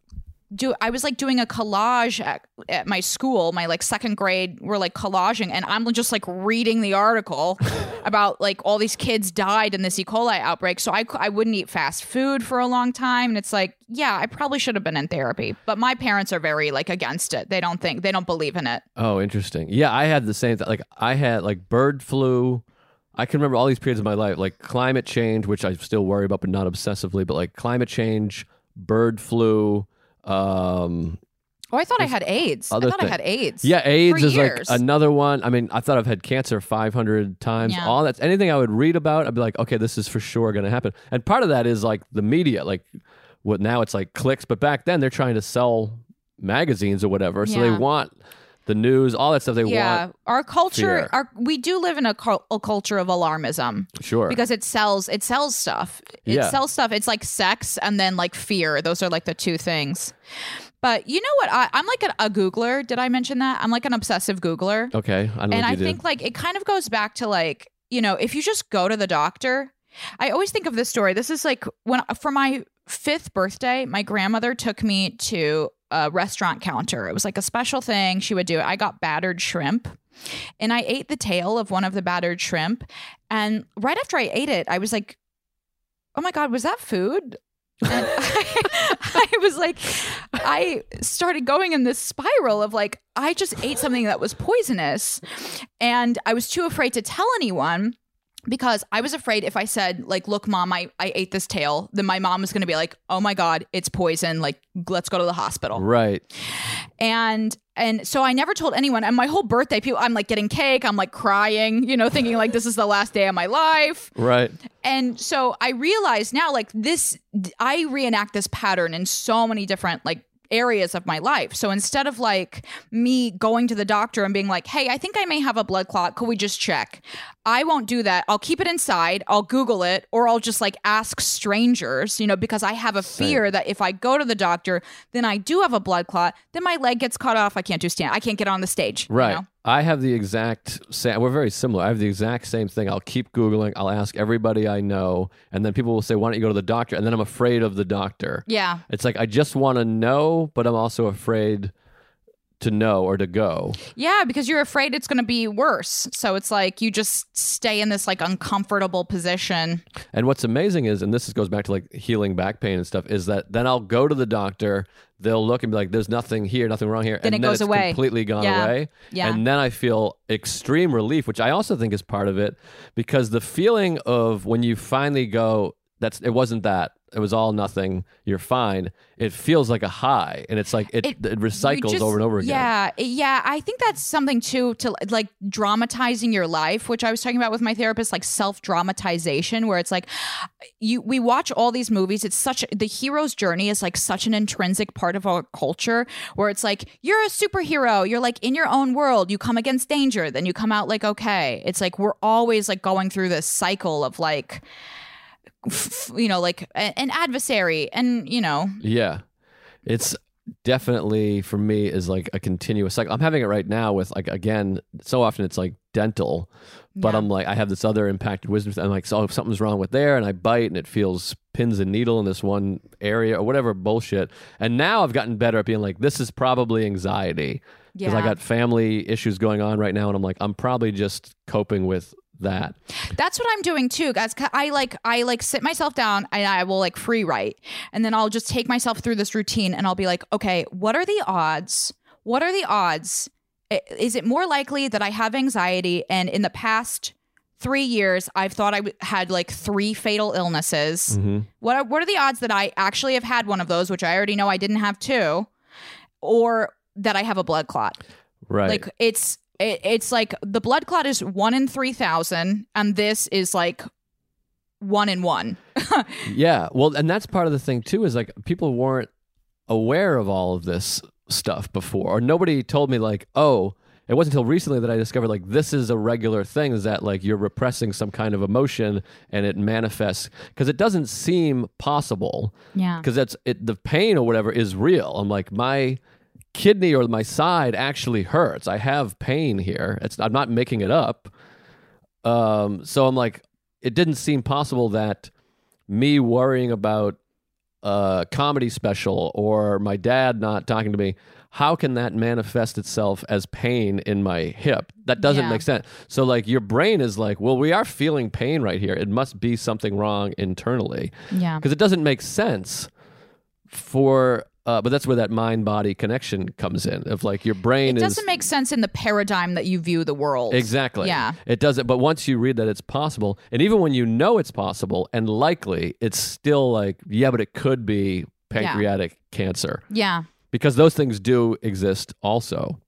do I was like doing a collage at, at my school, my like second grade, we're like collaging and I'm just like reading the article about like all these kids died in this E. coli outbreak. So I, I wouldn't eat fast food for a long time. And it's like, yeah, I probably should have been in therapy, but my parents are very like against it. They don't think, they don't believe in it. Oh, interesting. Yeah, I had the same. Th- like I had like bird flu. I can remember all these periods of my life, like climate change, which I still worry about, but not obsessively. But like climate change, bird flu, um, Oh, I thought I had AIDS. I other thought I had AIDS. Yeah, AIDS is years. like another one. I mean, I thought I've had cancer 500 times. Yeah. All that's anything I would read about, I'd be like, okay, this is for sure going to happen. And part of that is like the media, like what now it's like clicks, but back then they're trying to sell magazines or whatever. So Yeah. they want the news, all that stuff. They want. yeah. want, Our culture, fear. our we do live in a, cul- a culture of alarmism sure. because it sells it sells stuff. It Yeah. sells stuff. It's like sex and then like fear. Those are like the two things. But you know what? I, I'm like a, a Googler. Did I mention that? I'm like an obsessive Googler. okay. I know and I think like it kind of goes back to like you know if you just go to the doctor. I always think of this story. This is like when for my fifth birthday, my grandmother took me to a restaurant counter. It was like a special thing she would do. I got battered shrimp. And I ate the tail of one of the battered shrimp. And right after I ate it, I was like, oh my God, was that food? And I, I was like, I started going in this spiral of like, I just ate something that was poisonous. And I was too afraid to tell anyone because I was afraid if I said, like, look, mom, I, I ate this tail, then my mom was going to be like, oh my God, it's poison. Like, let's go to the hospital right. and and so I never told anyone. And my whole birthday, people, I'm like getting cake, I'm like crying, you know, thinking like this is the last day of my life. Right. And so I realize now, like this, I reenact this pattern in so many different like areas of my life. So instead of like me going to the doctor and being like, hey, I think I may have a blood clot. Could we just check? I won't do that. I'll keep it inside. I'll Google it or I'll just like ask strangers, you know, because I have a fear that if I go to the doctor, then I do have a blood clot, then my leg gets cut off. I can't do stand. I can't get on the stage. you Right. know? I have the exact same. We're very similar. I have the exact same thing. I'll keep Googling. I'll ask everybody I know. And then people will say, why don't you go to the doctor? And then I'm afraid of the doctor. Yeah. It's like, I just want to know, but I'm also afraid to know or to go. Yeah, because you're afraid it's going to be worse. So it's like you just stay in this like uncomfortable position. And what's amazing is, and this goes back to like healing back pain and stuff, is that then I'll go to the doctor. They'll look and be like, "There's nothing here, nothing wrong here," And Then and it goes it's away. completely gone Yeah. away. Yeah. And then I feel extreme relief, which I also think is part of it, because the feeling of when you finally go, "That's it wasn't that." It was all nothing. You're fine. It feels like a high, and it's like it, it, You recycles just- over and over again. Yeah, yeah. I think that's something too to like dramatizing your life, which I was talking about with my therapist, like self dramatization, where it's like you we watch all these movies. It's such the hero's journey is like such an intrinsic part of our culture, where it's like you're a superhero, you're like in your own world, you come against danger, then you come out like okay. It's like we're always like going through this cycle of like. You know, like a- an adversary, and you know, Yeah. It's definitely for me is like a continuous cycle. I'm having it right now with like again, so often it's like dental, but Yeah. I'm like I have this other impacted wisdom. I'm like, so if something's wrong with there, and I bite and it feels pins and needle in this one area or whatever bullshit. And now I've gotten better at being like, this is probably anxiety because I got family issues going on right now, and I'm like, I'm probably just coping with that. That's what I'm doing too, guys. I like I like sit myself down and I will like free write, and then I'll just take myself through this routine, and I'll be like, okay, what are the odds? What are the odds? Is it more likely that I have anxiety, and in the past three years, I've thought I w- had like three fatal illnesses? hmm What are, what are the odds that I actually have had one of those, which I already know I didn't have two, or that I have a blood clot? Right. Like it's it, it's like the blood clot is one in three thousand, and this is like one in one. Yeah, well, and that's part of the thing too. Is like people weren't aware of all of this stuff before, or nobody told me like, oh, it wasn't until recently that I discovered like this is a regular thing. Is that like you're repressing some kind of emotion and it manifests because it doesn't seem possible Yeah. because that's it. The pain or whatever is real. I'm like my kidney or my side actually hurts. I have pain here. It's I'm not making it up. Um, so I'm like, it didn't seem possible that me worrying about a comedy special or my dad not talking to me, how can that manifest itself as pain in my hip? That doesn't Yeah. make sense. So like your brain is like, well, we are feeling pain right here. It must be something wrong internally Yeah. because it doesn't make sense for uh, but that's where that mind body connection comes in of like your brain It is doesn't make sense in the paradigm that you view the world. exactly Yeah. it doesn't but once you read that it's possible and even when you know it's possible and likely it's still like yeah but it could be pancreatic cancer Yeah. because those things do exist also.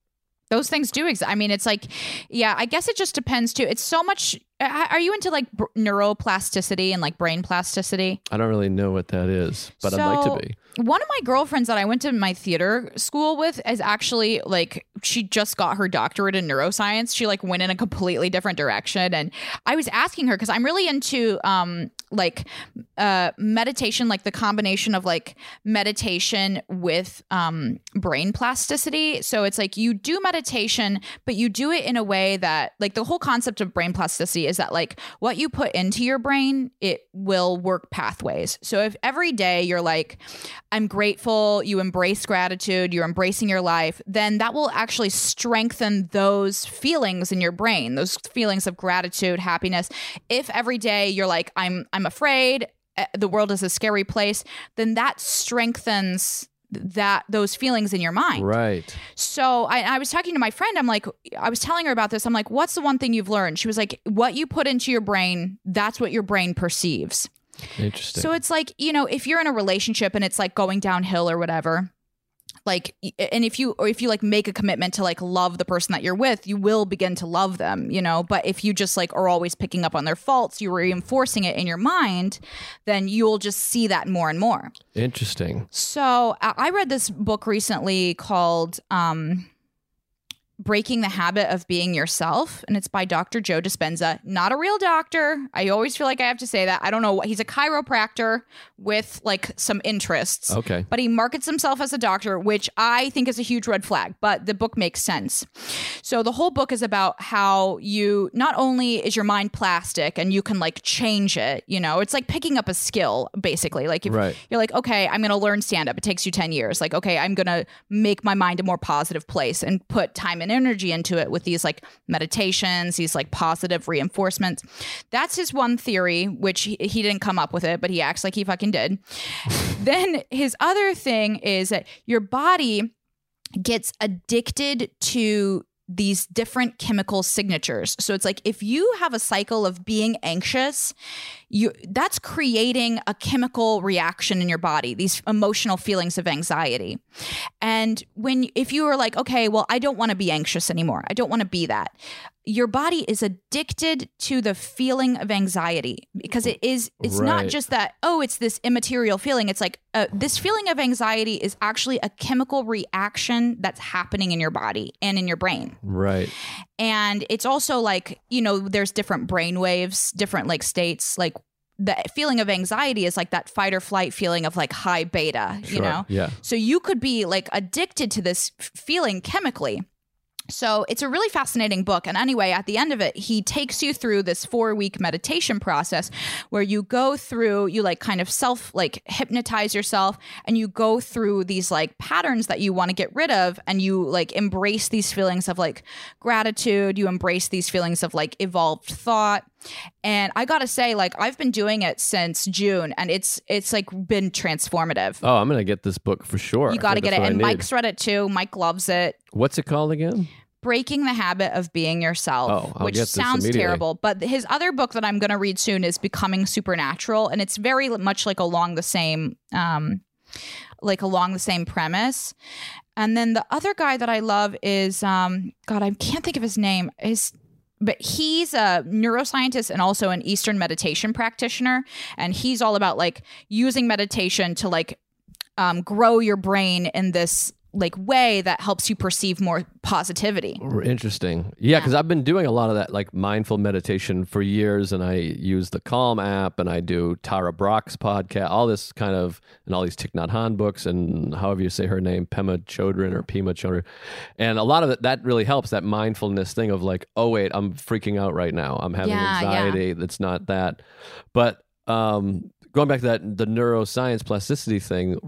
Those things do exist. I mean, it's like, yeah, I guess it just depends too. It's so much. Uh, Are you into like br- neuroplasticity and like brain plasticity? I don't really know what that is, but I'd like to be. One of my girlfriends that I went to my theater school with is actually like she just got her doctorate in neuroscience. She like went in a completely different direction and I was asking her cuz I'm really into um like uh meditation like the combination of like meditation with um brain plasticity. So it's like you do meditation but you do it in a way that like the whole concept of brain plasticity is that like what you put into your brain it will work pathways. So if every day you're like I'm grateful, you embrace gratitude, you're embracing your life, then that will actually strengthen those feelings in your brain, those feelings of gratitude, happiness. If every day you're like I'm I'm afraid, eh, the world is a scary place, then that strengthens that those feelings in your mind. Right. So I, I was talking to my friend. I'm like, I was telling her about this. I'm like, what's the one thing you've learned? She was like, what you put into your brain, that's what your brain perceives. Interesting. So it's like, you know, if you're in a relationship and it's like going downhill or whatever, like and if you or if you like make a commitment to like love the person that you're with, you will begin to love them, you know, but if you just like are always picking up on their faults, you're reinforcing it in your mind, then you'll just see that more and more. Interesting. So I I read this book recently called um Breaking the Habit of Being Yourself, and it's by Dr. Joe Dispenza. Not a real doctor. I always feel like I have to say that. I don't know what he's a chiropractor with like some interests. Okay. But he markets himself as a doctor, which I think is a huge red flag, but the book makes sense. So the whole book is about how you not only is your mind plastic and you can like change it, you know, it's like picking up a skill basically. Like if Right. you're like, okay, I'm going to learn stand up. It takes you 10 years. Like, okay, I'm going to make my mind a more positive place and put time and energy into it with these like meditations, these like positive reinforcements. That's his one theory, which he, he didn't come up with it, but he acts like he fucking did. then his other thing is that your body gets addicted to these different chemical signatures. So it's like if you have a cycle of being anxious, you that's creating a chemical reaction in your body, these emotional feelings of anxiety. And when if you are like, okay, well, I don't want to be anxious anymore. I don't want to be that. Your body is addicted to the feeling of anxiety because it is it's not just that oh, it's this immaterial feeling. It's like uh, this feeling of anxiety is actually a chemical reaction that's happening in your body and in your brain Right. and it's also like you know there's different brain waves different like states like the feeling of anxiety is like that fight or flight feeling of like high beta you Sure. know Yeah. so you could be like addicted to this f- feeling chemically so it's a really fascinating book. And anyway, at the end of it, he takes you through this four week meditation process where you go through, you like kind of self like hypnotize yourself and you go through these like patterns that you want to get rid of. And you like embrace these feelings of like gratitude. You embrace these feelings of like evolved thought. And I gotta say, like I've been doing it since June and it's it's like been transformative. Oh, I'm gonna get this book for sure. You got to get it. And. Mike's read it too. Mike loves it. What's it called again? Breaking the Habit of Being Yourself, Oh, I'll which get this sounds terrible. But his other book that I'm going to read soon is Becoming Supernatural, and it's very much like along the same, um, like along the same premise. And then the other guy that I love is, um, God, I can't think of his name. His but he's a neuroscientist and also an Eastern meditation practitioner, and he's all about like using meditation to like um, grow your brain in this like way that helps you perceive more positivity. Interesting. Yeah, because I've been doing a lot of that like mindful meditation for years, and I use the Calm app, and I do Tara Brach's podcast, all this kind of, and all these Thich Nhat Hanh books, and however you say her name, Pema Chodron or Pema Chodron, and a lot of it that really helps that mindfulness thing of like, oh wait, I'm freaking out right now, I'm having Yeah, yeah. anxiety. That's not that, but um, going back to that the neuroscience plasticity thing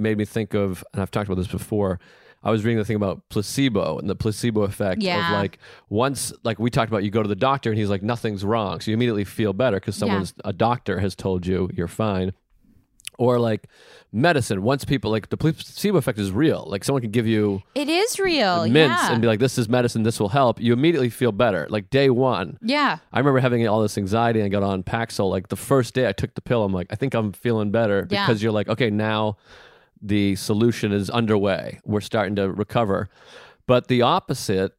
made me think of, and I've talked about this before. I was reading the thing about placebo and the placebo effect Yeah. of like once, like we talked about, you go to the doctor and he's like, nothing's wrong. So you immediately feel better because someone's, a doctor has told you you're fine. Or like medicine, once people, like the placebo effect is real. Like someone can give you It is real. mints yeah. and be like, this is medicine, this will help. You immediately feel better. Like day one. yeah. I remember having all this anxiety and I got on Paxil. Like the first day I took the pill, I'm like, I think I'm feeling better Yeah. because you're like, okay, now the solution is underway. We're starting to recover. But the opposite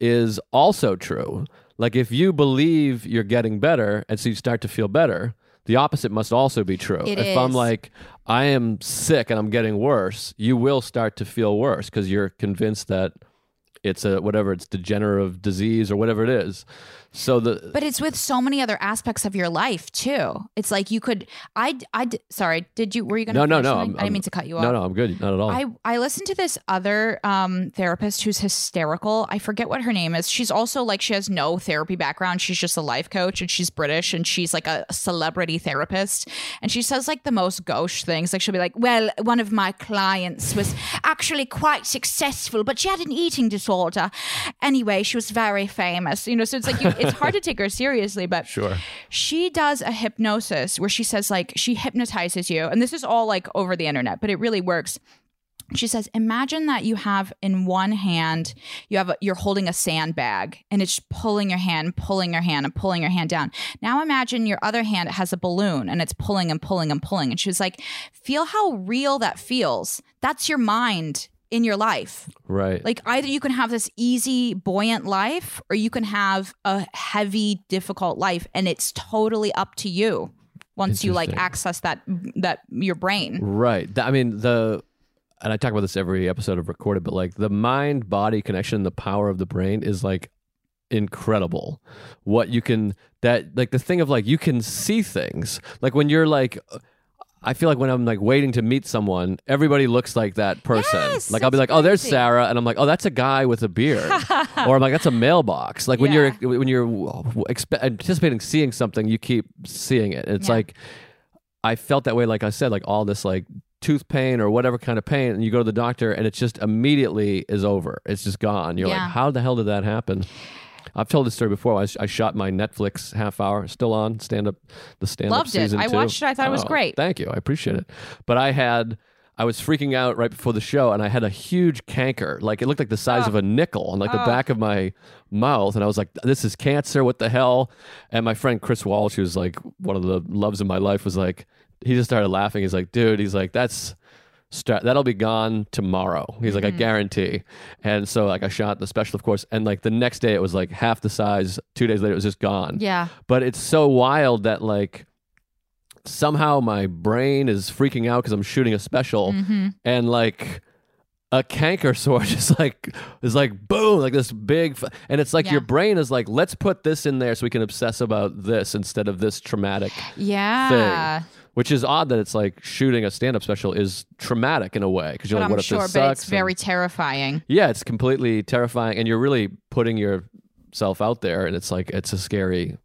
is also true. Like if you believe you're getting better and so you start to feel better, the opposite must also be true. It if I'm like I am sick and I'm getting worse, you will start to feel worse because you're convinced that it's a whatever it's degenerative disease or whatever it is. So the But it's with so many other aspects of your life too. It's like you could. I. I. Sorry. Did you? Were you going to? no no no I I'm, didn't I'm- mean to cut you off. No no I'm good not at all. I, I listened to this other um, therapist who's hysterical. I forget what her name is. She's also like, she has no therapy background. She's just a life coach and she's British and she's like a celebrity therapist. And she says like the most gauche things. Like she'll be like, well, one of my clients was actually quite successful, but she had an eating disorder. Anyway, she was very famous. You know, so it's like, you, it's hard to take her seriously, but sure. she does a hypnosis where she says like she hypnotizes you. And this is all like over the internet but it really works. She says imagine that you have in one hand you have a, you're holding a sandbag and it's pulling your hand pulling your hand and pulling your hand down. Now imagine your other hand has a balloon and it's pulling and pulling and pulling. And she was like feel how real that feels. That's your mind in your life Right. like either you can have this easy, buoyant life, or you can have a heavy, difficult life, and it's totally up to you. Once you like access that that your brain. Right. I mean, the, and I talk about this every episode of Recorded, but like the mind body connection, the power of the brain is like incredible. What you can, that, like the thing of like, you can see things. Like when you're like, I feel like when I'm like waiting to meet someone, everybody looks like that person. Yes, like I'll be like, "Oh, there's. Sarah," and I'm like, "Oh, that's a guy with a beard," or I'm like, "That's a mailbox." Like when Yeah. you're when you're expe- anticipating seeing something, you keep seeing it. It's Yeah. like I felt that way, like I said, like all this like tooth pain or whatever kind of pain, and you go to the doctor, and it just immediately is over. It's just gone. You're Yeah. like, how the hell did that happen? I've told this story before. I, I shot my Netflix half hour, still on stand up, the stand up season. Loved it. season I two. watched it. I thought it was Oh, great. Thank you. I appreciate it. But I had. I was freaking out right before the show, and I had a huge canker. Like it looked like the size Oh. of a nickel on like the oh. back of my mouth, and I was like, "This is cancer. What the hell?" And my friend Chris Walsh, who's like one of the loves of my life, was like, he just started laughing. He's like, "Dude," he's like, "That's start that'll be gone tomorrow." He's like, "I Mm-hmm. guarantee." And so like I shot the special, of course, and like the next day it was like half the size. Two days later, it was just gone Yeah. but it's so wild that like somehow my brain is freaking out because I'm shooting a special Mm-hmm. and like a canker sore just like is like boom like this big f- and it's like Yeah. your brain is like let's put this in there so we can obsess about this instead of this traumatic Yeah. Which is odd that it's like shooting a stand-up special is traumatic in a way because you're But like I'm what if sure, this but sucks it's And- very terrifying. yeah it's completely terrifying and you're really putting yourself out there and it's like it's a scary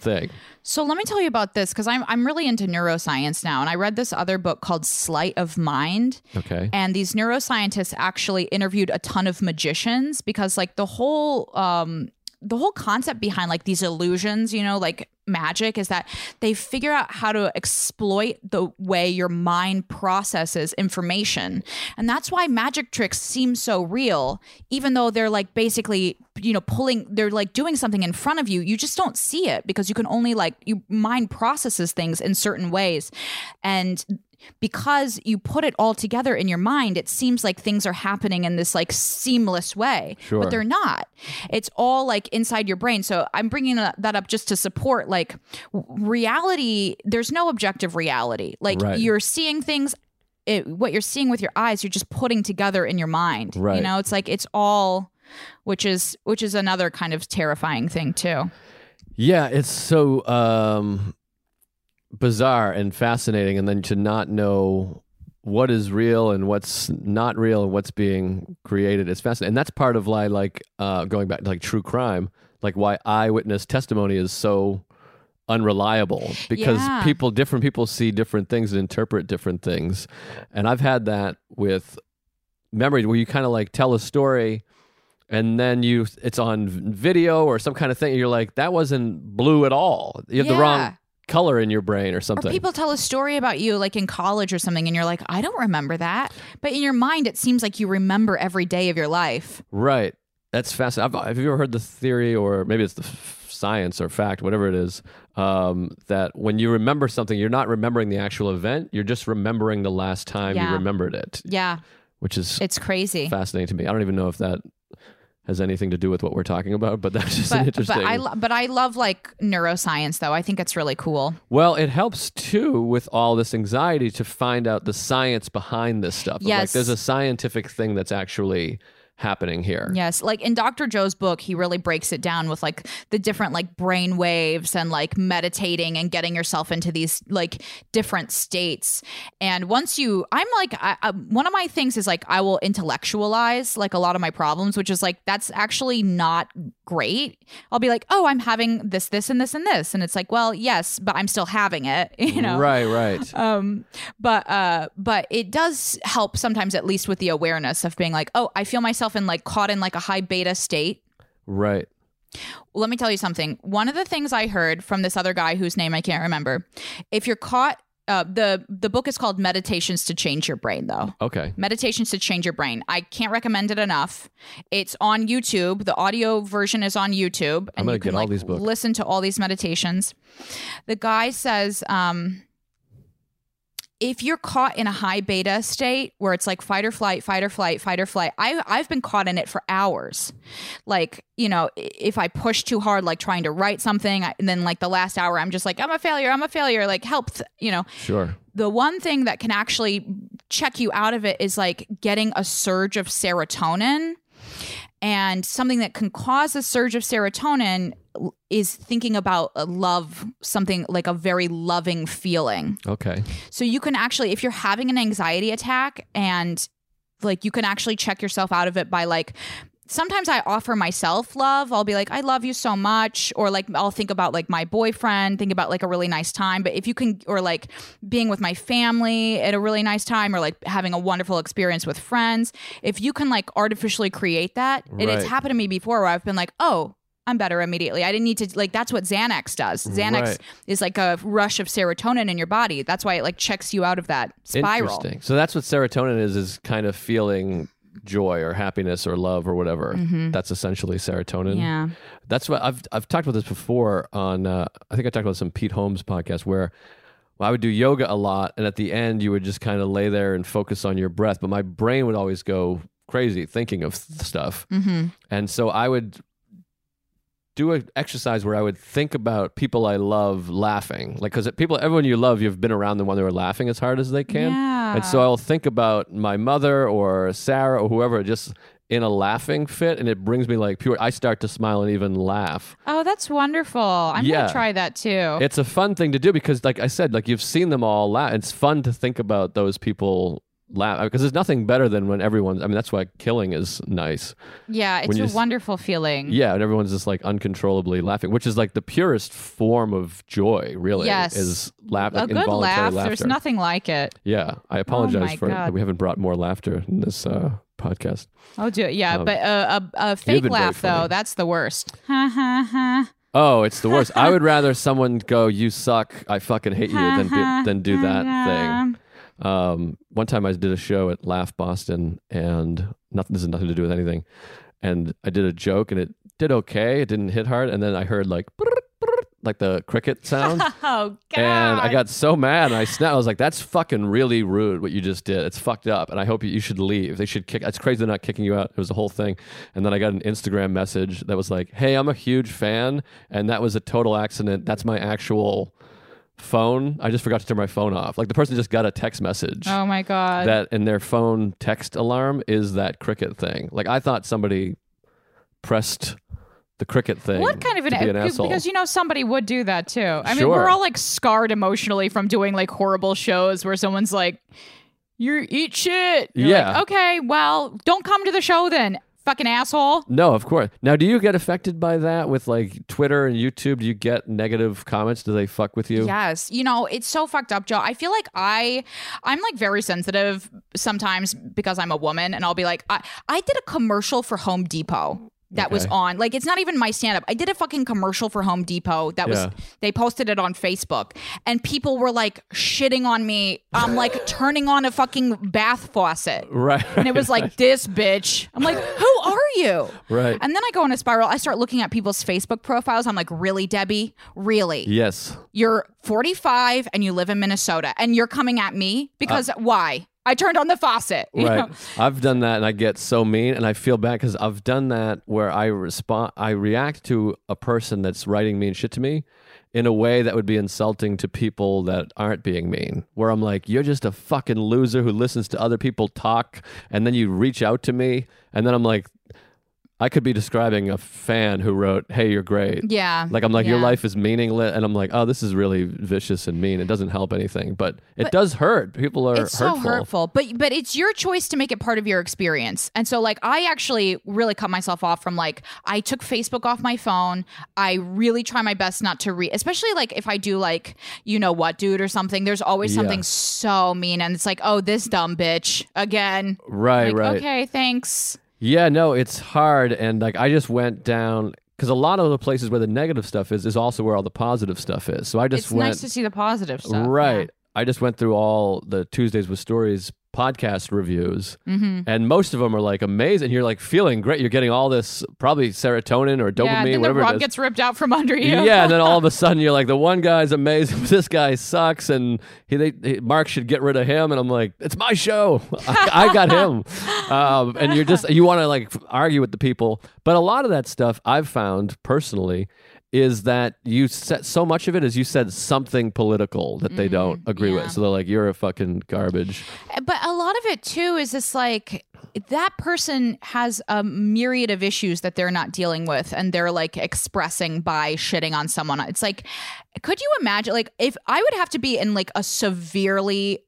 thing So let me tell you about this because I'm I'm really into neuroscience now, and I read this other book called Sleight of Mind. okay and these neuroscientists actually interviewed a ton of magicians because like the whole um the whole concept behind like these illusions you know like magic is that they figure out how to exploit the way your mind processes information. And that's why magic tricks seem so real. Even though they're like basically you know pulling they're like doing something in front of you you just don't see it because you can only like your mind processes things in certain ways. And because you put it all together in your mind, it seems like things are happening in this like seamless way, Sure. but they're not. It's all like inside your brain. So I'm bringing that up just to support like reality. There's no objective reality. Like Right. you're seeing things. It, what you're seeing with your eyes, you're just putting together in your mind. Right. You know, it's like it's all, which is which is another kind of terrifying thing too. Yeah, it's so um, bizarre and fascinating, and then to not know what is real and what's not real and what's being created is fascinating. And that's part of why, like, uh, going back to like true crime, like why eyewitness testimony is so unreliable because Yeah. people, different people see different things and interpret different things. And I've had that with memory where you kind of like tell a story and then you it's on video or some kind of thing and you're like that wasn't blue at all you have the wrong color in your brain or Or something people tell a story about you like in college or something, and you're like, I don't remember that. But in your mind, it seems like you remember every day of your life. right that's fascinating I've, have you ever heard the theory or maybe it's the f- science or fact, whatever it is, um, that when you remember something, you're not remembering the actual event. You're just remembering the last time Yeah. you remembered it, Yeah, which is it's crazy. fascinating to me. I don't even know if that has anything to do with what we're talking about, but that's just an interesting. but I lo- but I love like neuroscience though. I think it's really cool. well, it helps too with all this anxiety to find out the science behind this stuff. Of, Like, Yes. there's a scientific thing that's actually happening here. Yes, like in Dr. Joe's book, he really breaks it down with like the different like brain waves and like meditating and getting yourself into these like different states. And once you, I'm like, I, I, one of my things is like I will intellectualize like a lot of my problems, which is like that's actually not great. I'll be like, oh, I'm having this, this, and this, and this, and it's like, well, yes, but I'm still having it, you know. Right, right. um but uh but it does help sometimes at least with the awareness of being like oh i feel myself in like caught in like a high beta state. Right. let me tell you something. One of the things i heard from this other guy whose name i can't remember if you're caught uh, the the book is called meditations to change your brain though. Okay. meditations to change your brain. I can't recommend it enough. It's on youtube. The audio version is on youtube and gonna you can get all like these books. listen to all these meditations. The guy says um if you're caught in a high beta state where it's like fight or flight, fight or flight, fight or flight, I I've been caught in it for hours. Like, you know, if I push too hard, like trying to write something, I- and then like the last hour, I'm just like, I'm a failure, I'm a failure, like help, you know. Sure. The one thing that can actually check you out of it is like getting a surge of serotonin. And something that can cause a surge of serotonin is thinking about love, something like a very loving feeling. Okay. So you can actually, if you're having an anxiety attack and like you can actually check yourself out of it by like, sometimes I offer myself love. I'll be like, I love you so much. Or like, I'll think about like my boyfriend, think about like a really nice time. But if you can, or like being with my family at a really nice time, or like having a wonderful experience with friends, if you can like artificially create that, and it's happened to me before where I've been like, oh, I'm better immediately. I didn't need to like that's what Xanax does. Xanax Right. is like a rush of serotonin in your body. That's why it like checks you out of that spiral. Interesting. So that's what serotonin is is kind of feeling joy or happiness or love or whatever. That's essentially serotonin. Mm-hmm. Yeah. That's what I've I've talked about this before on uh, I think I talked about some Pete Holmes podcast where I would do yoga a lot and at the end you would just kind of lay there and focus on your breath, but my brain would always go crazy thinking of th- stuff. Mm-hmm. And so I would do an exercise where I would think about people I love laughing. Like, because people, everyone you love, you've been around them when they were laughing as hard as they can. Yeah. And so I'll think about my mother or Sarah or whoever just in a laughing fit, and it brings me like pure. I start to smile and even laugh. Oh, that's wonderful. I'm Yeah. gonna try that too. It's a fun thing to do because, like I said, like you've seen them all laugh. It's fun to think about those people laugh because there's nothing better than when everyone's. I mean, that's why killing is nice. yeah, it's when a s- wonderful feeling. Yeah, and everyone's just like uncontrollably laughing, which is like the purest form of joy. Really, Yes. is laugh. Like a good laugh. Laughter. There's nothing like it. Yeah, I my apologize for God. we haven't brought more laughter in this uh, podcast. I'll do it. Yeah, Um, but uh, a, a fake laugh though, that's the worst. Ha ha ha. Oh, it's the worst. I would rather someone go, "You suck, I fucking hate you," than be, than do that thing. Um, one time I did a show at Laugh Boston, and nothing. This has nothing to do with anything. And I did a joke, and it did okay. It didn't hit hard, and then I heard like like the cricket sound. Oh God. And I got so mad, and I snapped. I was like, "That's fucking really rude. What you just did. It's fucked up, and I hope you, you should leave. They should kick. It's crazy they're not kicking you out. It was a whole thing." And then I got an Instagram message that was like, "Hey, I'm a huge fan, and that was a total accident. That's my actual phone. I just forgot to turn my phone off. Like the person just got a text message." Oh my God. that in their phone text alarm is that cricket thing. Like I thought somebody pressed the cricket thing. what kind of an, be an because- asshole? because you know somebody would do that too. I mean, we're all like scarred emotionally from doing like horrible shows where someone's like, "You eat shit." You're Yeah. like, okay. Well, don't come to the show then, fucking asshole. No, of course. Now, do you get affected by that with like Twitter and YouTube? Do you get negative comments? Do they fuck with you? Yes. You know, it's so fucked up, Joe. I feel like I I'm like very sensitive sometimes because I'm a woman and I'll be like, I, I did a commercial for Home Depot. That was on. Like it's not even my stand up. I did a fucking commercial for Home Depot that was they posted it on Facebook and people were like shitting on me. I'm like turning on a fucking bath faucet. Right. And it was like this bitch. I'm like, who are you? Right. And then I go in a spiral. I start looking at people's Facebook profiles. I'm like, really, Debbie? Really? yes. You're 45 and you live in Minnesota and you're coming at me because uh, why? I turned on the faucet. Right. know? I've done that and I get so mean and I feel bad because I've done that where I respond, I react to a person that's writing mean shit to me in a way that would be insulting to people that aren't being mean. Where I'm like, you're just a fucking loser who listens to other people talk and then you reach out to me and then I'm like, I could be describing a fan who wrote, "Hey, you're great." Yeah. Like I'm like, your life is meaningless, and I'm like, oh, this is really vicious and mean. It doesn't help anything, but it does hurt. People are it's so hurtful. hurtful but but it's your choice to make it part of your experience and so like i actually really cut myself off from like i took facebook off my phone i really try my best not to read especially like if i do like you know what dude or something there's always Yeah. something so mean and it's like oh this dumb bitch again Right, like, right. okay thanks Yeah, no, it's hard, and like I just went down because a lot of the places where the negative stuff is is also where all the positive stuff is. So I just it's went nice to see the positive stuff right. I just went through all the Tuesdays with Stories podcast reviews, mm-hmm. and most of them are like amazing. You're like feeling great. You're getting all this probably serotonin or dopamine, yeah then whatever it rug gets ripped out from under you Yeah, and then all of a sudden you're like, the one guy's amazing, this guy sucks, and he, they, he- Mark should get rid of him. And I'm like, it's my show. I, I got him. Um, and you're just you want to like argue with the people, but a lot of that stuff I've found personally is that you said so much of it is you said something political that they mm-hmm. don't agree yeah. with. So they're like, you're a fucking garbage. Eh, but a lot of it too is this like that person has a myriad of issues that they're not dealing with and they're like expressing by shitting on someone. It's like, could you imagine, like, if I would have to be in like a severely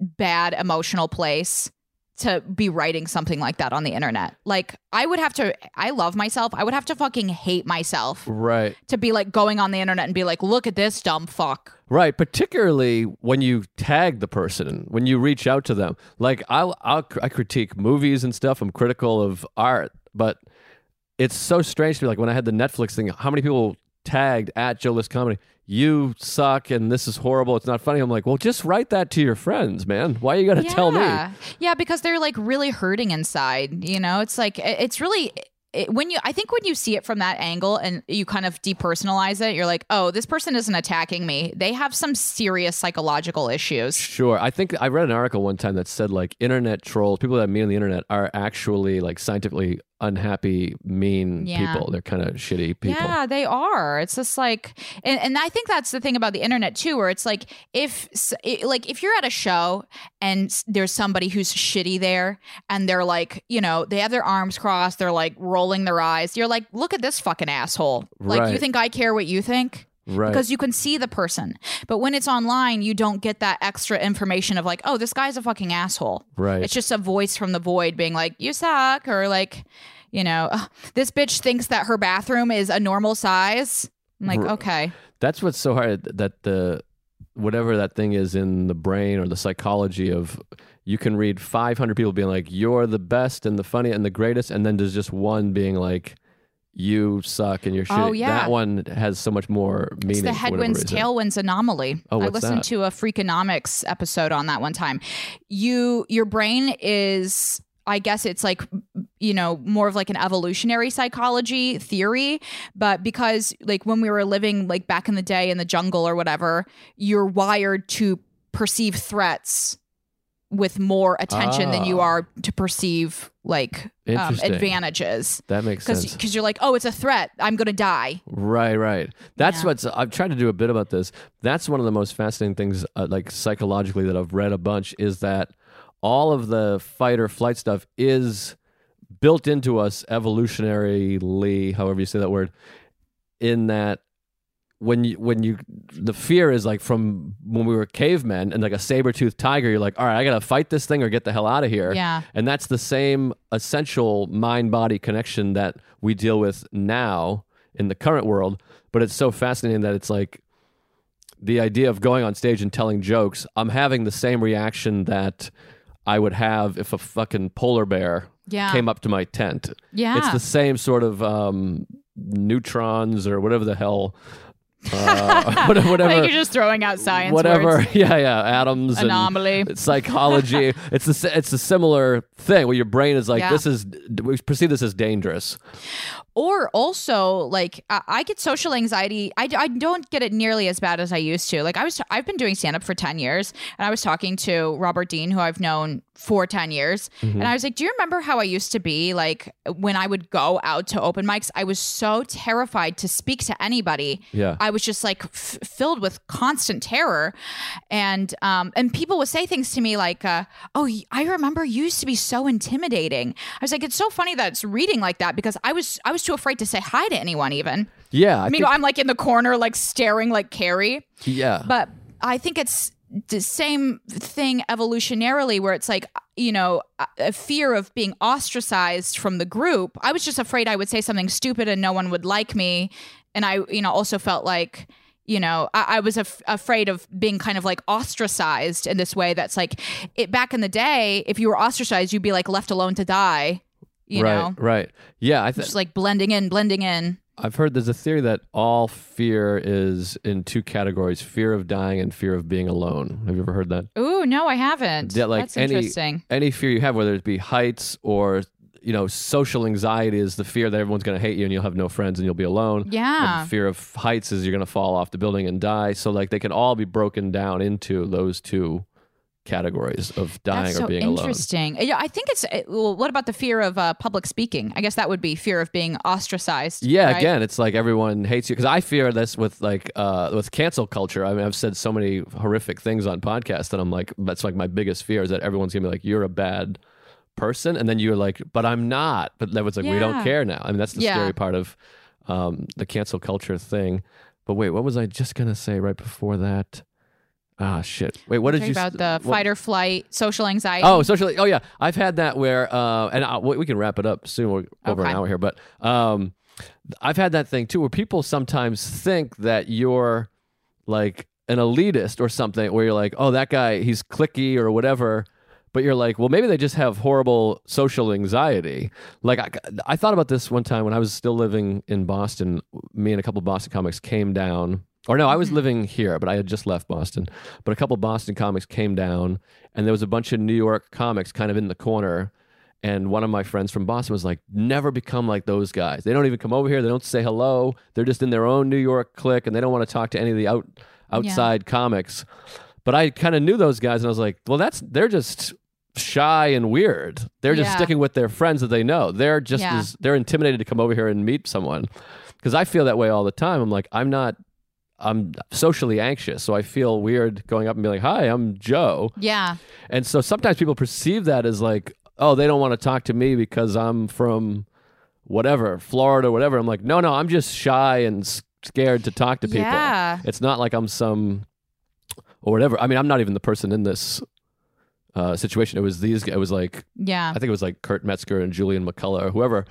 bad emotional place to be writing something like that on the internet? Like, I would have to, I love myself. I would have to fucking hate myself Right. to be like going on the internet and be like, look at this dumb fuck. Right, particularly when you tag the person, when you reach out to them. Like I'll, I'll I critique movies and stuff. I'm critical of art, but it's so strange to me. Like when I had the Netflix thing, how many people tagged at Joe List Comedy? You suck, and this is horrible. It's not funny. I'm like, well, just write that to your friends, man. Why you got to tell me? Yeah, because they're like really hurting inside. You know, it's like it's really it, when you. I think when you see it from that angle and you kind of depersonalize it, you're like, oh, this person isn't attacking me. They have some serious psychological issues. Sure. I think I read an article one time that said like internet trolls, people that mean on the internet, are actually like scientifically unhappy, mean Yeah. people. They're kind of shitty people. Yeah, they are. It's just like, and, and I think that's the thing about the internet too, where it's like if, like, if you're at a show and there's somebody who's shitty there, and they're like, you know, they have their arms crossed, they're like rolling their eyes. You're like, look at this fucking asshole. Like, you think I care what you think? Right. Because you can see the person. But when it's online, you don't get that extra information of like, oh, this guy's a fucking asshole. Right. It's just a voice from the void being like, you suck, or like, you know, this bitch thinks that her bathroom is a normal size. I'm like, R- okay. That's what's so hard that the whatever that thing is in the brain or the psychology of you can read 500 people being like you're the best and the funny and the greatest and then there's just one being like you suck and you're oh, shitty. Oh, yeah. That one has so much more meaning. It's the headwinds, tailwinds anomaly. Oh, what's I listened that? to a Freakonomics episode on that one time. You, your brain is, I guess it's like, you know, more of like an evolutionary psychology theory. But because, like, when we were living like back in the day in the jungle or whatever, you're wired to perceive threats with more attention than you Ah. are to perceive like um, advantages. That makes sense. Because you're like, oh, it's a threat. I'm going to die. Right, right. That's Yeah. what's. I've tried to do a bit about this. That's one of the most fascinating things, uh, like psychologically, that I've read a bunch. Is that all of the fight or flight stuff is built into us evolutionarily, however you say that word. In that, when you when you the fear is like from when we were cavemen and like a saber toothed tiger, you're like, all right, I gotta fight this thing or get the hell out of here. Yeah. And that's the same essential mind body connection that we deal with now in the current world. But it's so fascinating that it's like the idea of going on stage and telling jokes. I'm having the same reaction that I would have if a fucking polar bear Yeah. came up to my tent. Yeah. It's the same sort of um, neutrons or whatever the hell. Uh, whatever, like you're just throwing out science whatever. words. Yeah, yeah. Atoms and Anomaly. psychology. it's a it's a similar thing where your brain is like, Yeah. this is we perceive this as dangerous. Or also like I, I get social anxiety. I, I don't get it nearly as bad as i used to. Like i was i've been doing stand up for 10 years and i was talking to robert dean who i've known for 10 years Mm-hmm. and i was like do you remember how i used to be like when i would go out to open mics? I was so terrified to speak to anybody. Yeah. i was just like f- filled with constant terror. And um and people would say things to me like uh, oh i remember you used to be so intimidating. I was like it's so funny that it's reading like that because i was i was too afraid to say hi to anyone even. Yeah, I i mean think- i'm like in the corner like staring like carrie. Yeah. but i think it's the same thing evolutionarily where it's like you know a- a fear of being ostracized from the group. I was just afraid i would say something stupid and no one would like me. And i you know also felt like you know i, I was af- afraid of being kind of like ostracized in this way that's like it back in the day if you were ostracized you'd be like left alone to die you right, know right. Yeah, I think just like blending in blending in I've heard there's a theory that all fear is in two categories: fear of dying and fear of being alone. Have you ever heard that? Ooh, no, I haven't. Yeah, like That's any interesting. any fear you have, whether it be heights or you know, social anxiety is the fear that everyone's going to hate you and you'll have no friends and you'll be alone. Yeah. And fear of heights is you're going to fall off the building and die. So like they can all be broken down into those two categories of dying That's or so being alone. interesting. Yeah, I think it's. Well, what about the fear of uh, public speaking? I guess that would be fear of being ostracized. Yeah, right? again, it's like everyone hates you because I fear this with like uh with cancel culture. I mean, I've said so many horrific things on podcasts that I'm like, that's like my biggest fear is that everyone's gonna be like, you're a bad person, and then you're like, but I'm not. But that was like, we don't care now. I mean, that's the Yeah. scary part of um the cancel culture thing. But wait, what was I just gonna say right before that? Ah, shit. Wait, what did you about the what- fight or flight, social anxiety. Oh, socially. Oh, yeah. I've had that where, uh, and I, we we can wrap it up soon. We're over an hour here, but um, I've had that thing too, where people sometimes think that you're like an elitist or something, where you're like, oh, that guy, he's cliquey or whatever. But you're like, well, maybe they just have horrible social anxiety. Like, I, I thought about this one time when I was still living in Boston. Me and a couple of Boston comics came down. Or no, I was mm-hmm. living here, but I had just left Boston. But a couple of Boston comics came down, and there was a bunch of New York comics kind of in the corner. And one of my friends from Boston was like, never become like those guys. They don't even come over here. They don't say hello. They're just in their own New York clique, and they don't want to talk to any of the out outside comics. But I kind of knew those guys, and I was like, well, that's they're just shy and weird. They're just Yeah. sticking with their friends that they know. They're just Yeah. as they're intimidated to come over here and meet someone. Because I feel that way all the time. I'm like, I'm not. I'm socially anxious, so I feel weird going up and being like, "Hi, I'm Joe." yeah, And so sometimes people perceive that as like, oh, they don't want to talk to me because I'm from whatever, Florida, or whatever. I'm like, no, no, I'm just shy and scared to talk to people. Yeah. It's not like I'm some or whatever. I mean, I'm not even the person in this uh, situation. It was these. It was like yeah. I think it was like Kurt Metzger and Julian McCullough or whoever.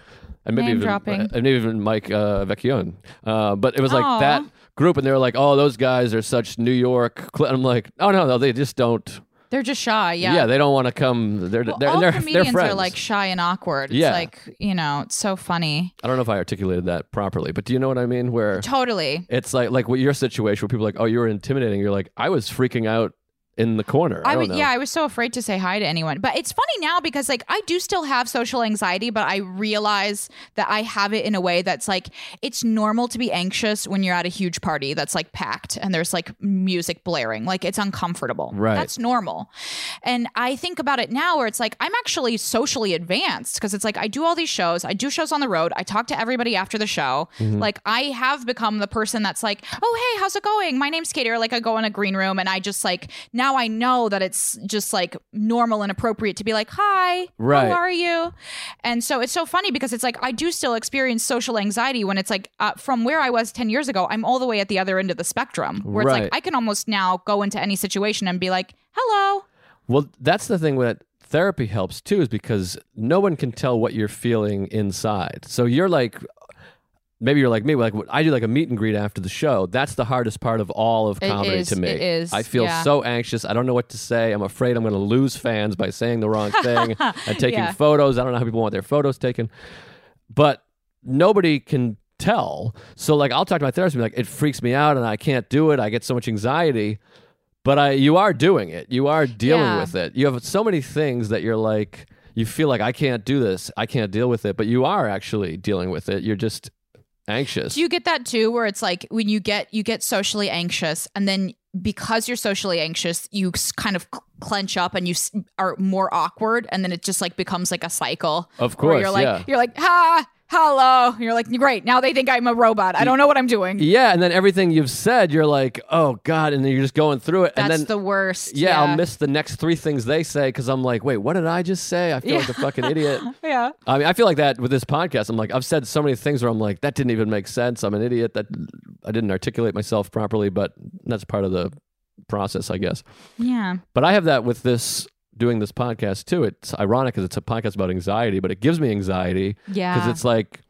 And maybe Name even, dropping. and maybe even Mike uh, Vecchione. Uh, but it was like Aw. that group, and they were like, "Oh, those guys are such New York." cl-" I'm like, "Oh no, no, they just don't. They're just shy. Yeah. Yeah, they don't want to come. They're Well, they're all they're, comedians they're friends. are like shy and awkward. It's Yeah. like you know, it's so funny. I don't know if I articulated that properly, but do you know what I mean? Where Totally. it's like like what your situation where people are like, "Oh, you were intimidating." You're like, "I was freaking out in the corner." I, I was yeah, I was so afraid to say hi to anyone. But it's funny now because like I do still have social anxiety, but I realize that I have it in a way that's like it's normal to be anxious when you're at a huge party that's like packed and there's like music blaring. Like it's uncomfortable. Right. That's normal. And I think about it now where it's like I'm actually socially advanced because it's like I do all these shows, I do shows on the road, I talk to everybody after the show. Mm-hmm. Like I have become the person that's like, "Oh, hey, how's it going? My name's Katie." Or like I go in a green room and I just like now I know that it's just like normal and appropriate to be like, "Hi, Right. how are you?" And so it's so funny because it's like I do still experience social anxiety when it's like uh, from where I was 10 years ago, I'm all the way at the other end of the spectrum where it's like I can almost now go into any situation and be like, "Hello." Well, that's the thing that therapy helps too, is because no one can tell what you're feeling inside. So you're like maybe you're like me. Like I do like a meet and greet after the show. That's the hardest part of all of comedy is, to me. it is, I feel yeah. so anxious. I don't know what to say. I'm afraid I'm going to lose fans by saying the wrong thing and taking Yeah. photos. I don't know how people want their photos taken, but nobody can tell. So like I'll talk to my therapist and be like, it freaks me out and I can't do it. I get so much anxiety. But I you are doing it. You are dealing Yeah. with it. You have so many things that you're like you feel like I can't do this. I can't deal with it, but you are actually dealing with it. You're just anxious. Do you get that too, where it's like when you get you get socially anxious, and then because you're socially anxious, you kind of clench up and you are more awkward, and then it just like becomes like a cycle. Of where course, you're like yeah. you're like ha hello. You're like great. Now they think I'm a robot. I don't know what I'm doing. yeah, and then everything you've said, you're like, "Oh god," and then you're just going through it That's and then the worst. yeah, I'll miss the next three things they say because I'm like, wait, what did I just say? I feel like a fucking idiot. Yeah. I mean, I feel like that with this podcast. I'm like, I've said so many things where I'm like, that didn't even make sense. I'm an idiot. That I didn't articulate myself properly, but that's part of the process, I guess. Yeah. But I have that with this doing this podcast too. It's ironic because it's a podcast about anxiety, but it gives me anxiety Yeah. because it's like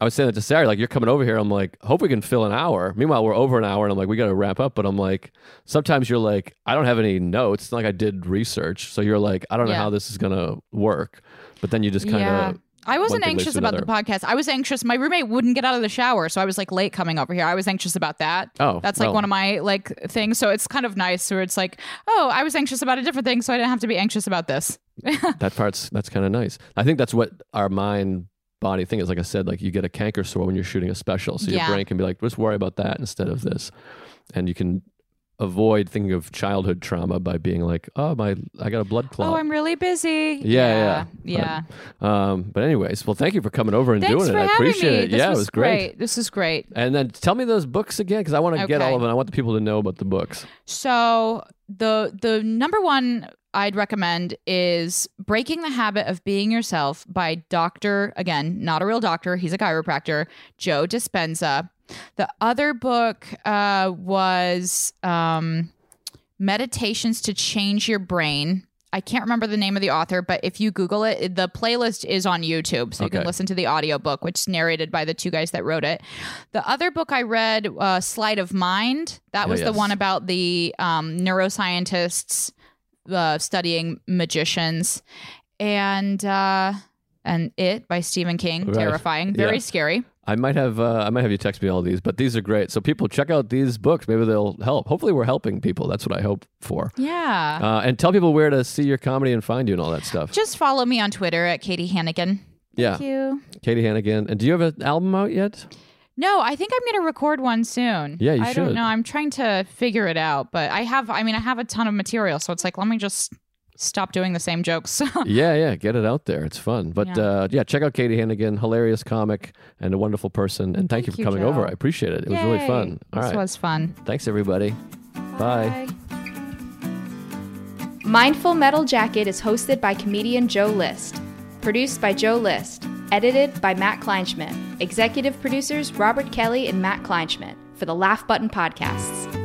I was saying that to Sarah, like you're coming over here. I'm like, hope we can fill an hour. Meanwhile, we're over an hour, and I'm like, we got to wrap up. But I'm like, sometimes you're like, I don't have any notes. It's not like I did research, so you're like, I don't know Yeah. how this is gonna work. But then you just kind of I wasn't anxious about the podcast. I was anxious. My roommate wouldn't get out of the shower, so I was like late coming over here. I was anxious about that. Oh, that's like well. one of my like things. So it's kind of nice where it's like, oh, I was anxious about a different thing, so I didn't have to be anxious about this. that part's that's kind of nice. I think that's what our mind body thing is. Like I said, like you get a canker sore when you're shooting a special, so Yeah. your brain can be like, just worry about that instead of this, and you can avoid thinking of childhood trauma by being like, oh my, I got a blood clot. Oh, I'm really busy. Yeah, yeah, yeah. Um, but anyways, well, thank you for coming over and Thanks doing it. I appreciate me. it. This yeah, it was great. This is great. And then tell me those books again because I want to get all of them. I want the people to know about the books. So the the number one I'd recommend is Breaking the Habit of Being Yourself by Dr. again, not a real doctor, he's a chiropractor, Joe Dispenza. The other book uh, was um, Meditations to Change Your Brain. I can't remember the name of the author, but if you Google it, the playlist is on YouTube. So you can listen to the audiobook, which is narrated by the two guys that wrote it. The other book I read, uh, Sleight of Mind, that Oh, was the one about the um, neuroscientists uh, studying magicians. And uh, and It by Stephen King, Right. terrifying, very Yeah. scary. I might have uh, I might have you text me all these, but these are great. So people check out these books. Maybe they'll help. Hopefully, we're helping people. That's what I hope for. Yeah. Uh, and tell people where to see your comedy and find you and all that stuff. Just follow me on Twitter at Katie Hannigan. yeah, Thank you. Katie Hannigan. And do you have an album out yet? No, I think I'm going to record one soon. Yeah, you I should. don't know. I'm trying to figure it out, but I have. I mean, I have a ton of material, so it's like, let me just stop doing the same jokes. yeah, yeah, get it out there. It's fun. But yeah, Yeah. uh, yeah check out Katie Hannigan, hilarious comic and a wonderful person. And thank, you for you, coming Joe. over. I appreciate it. It was really fun. All this right. was fun. Thanks, everybody. Bye. Mindful Metal Jacket is hosted by comedian Joe List. Produced by Joe List. Edited by Matt Kleinschmidt. Executive producers Robert Kelly and Matt Kleinschmidt for the Laugh Button Podcasts.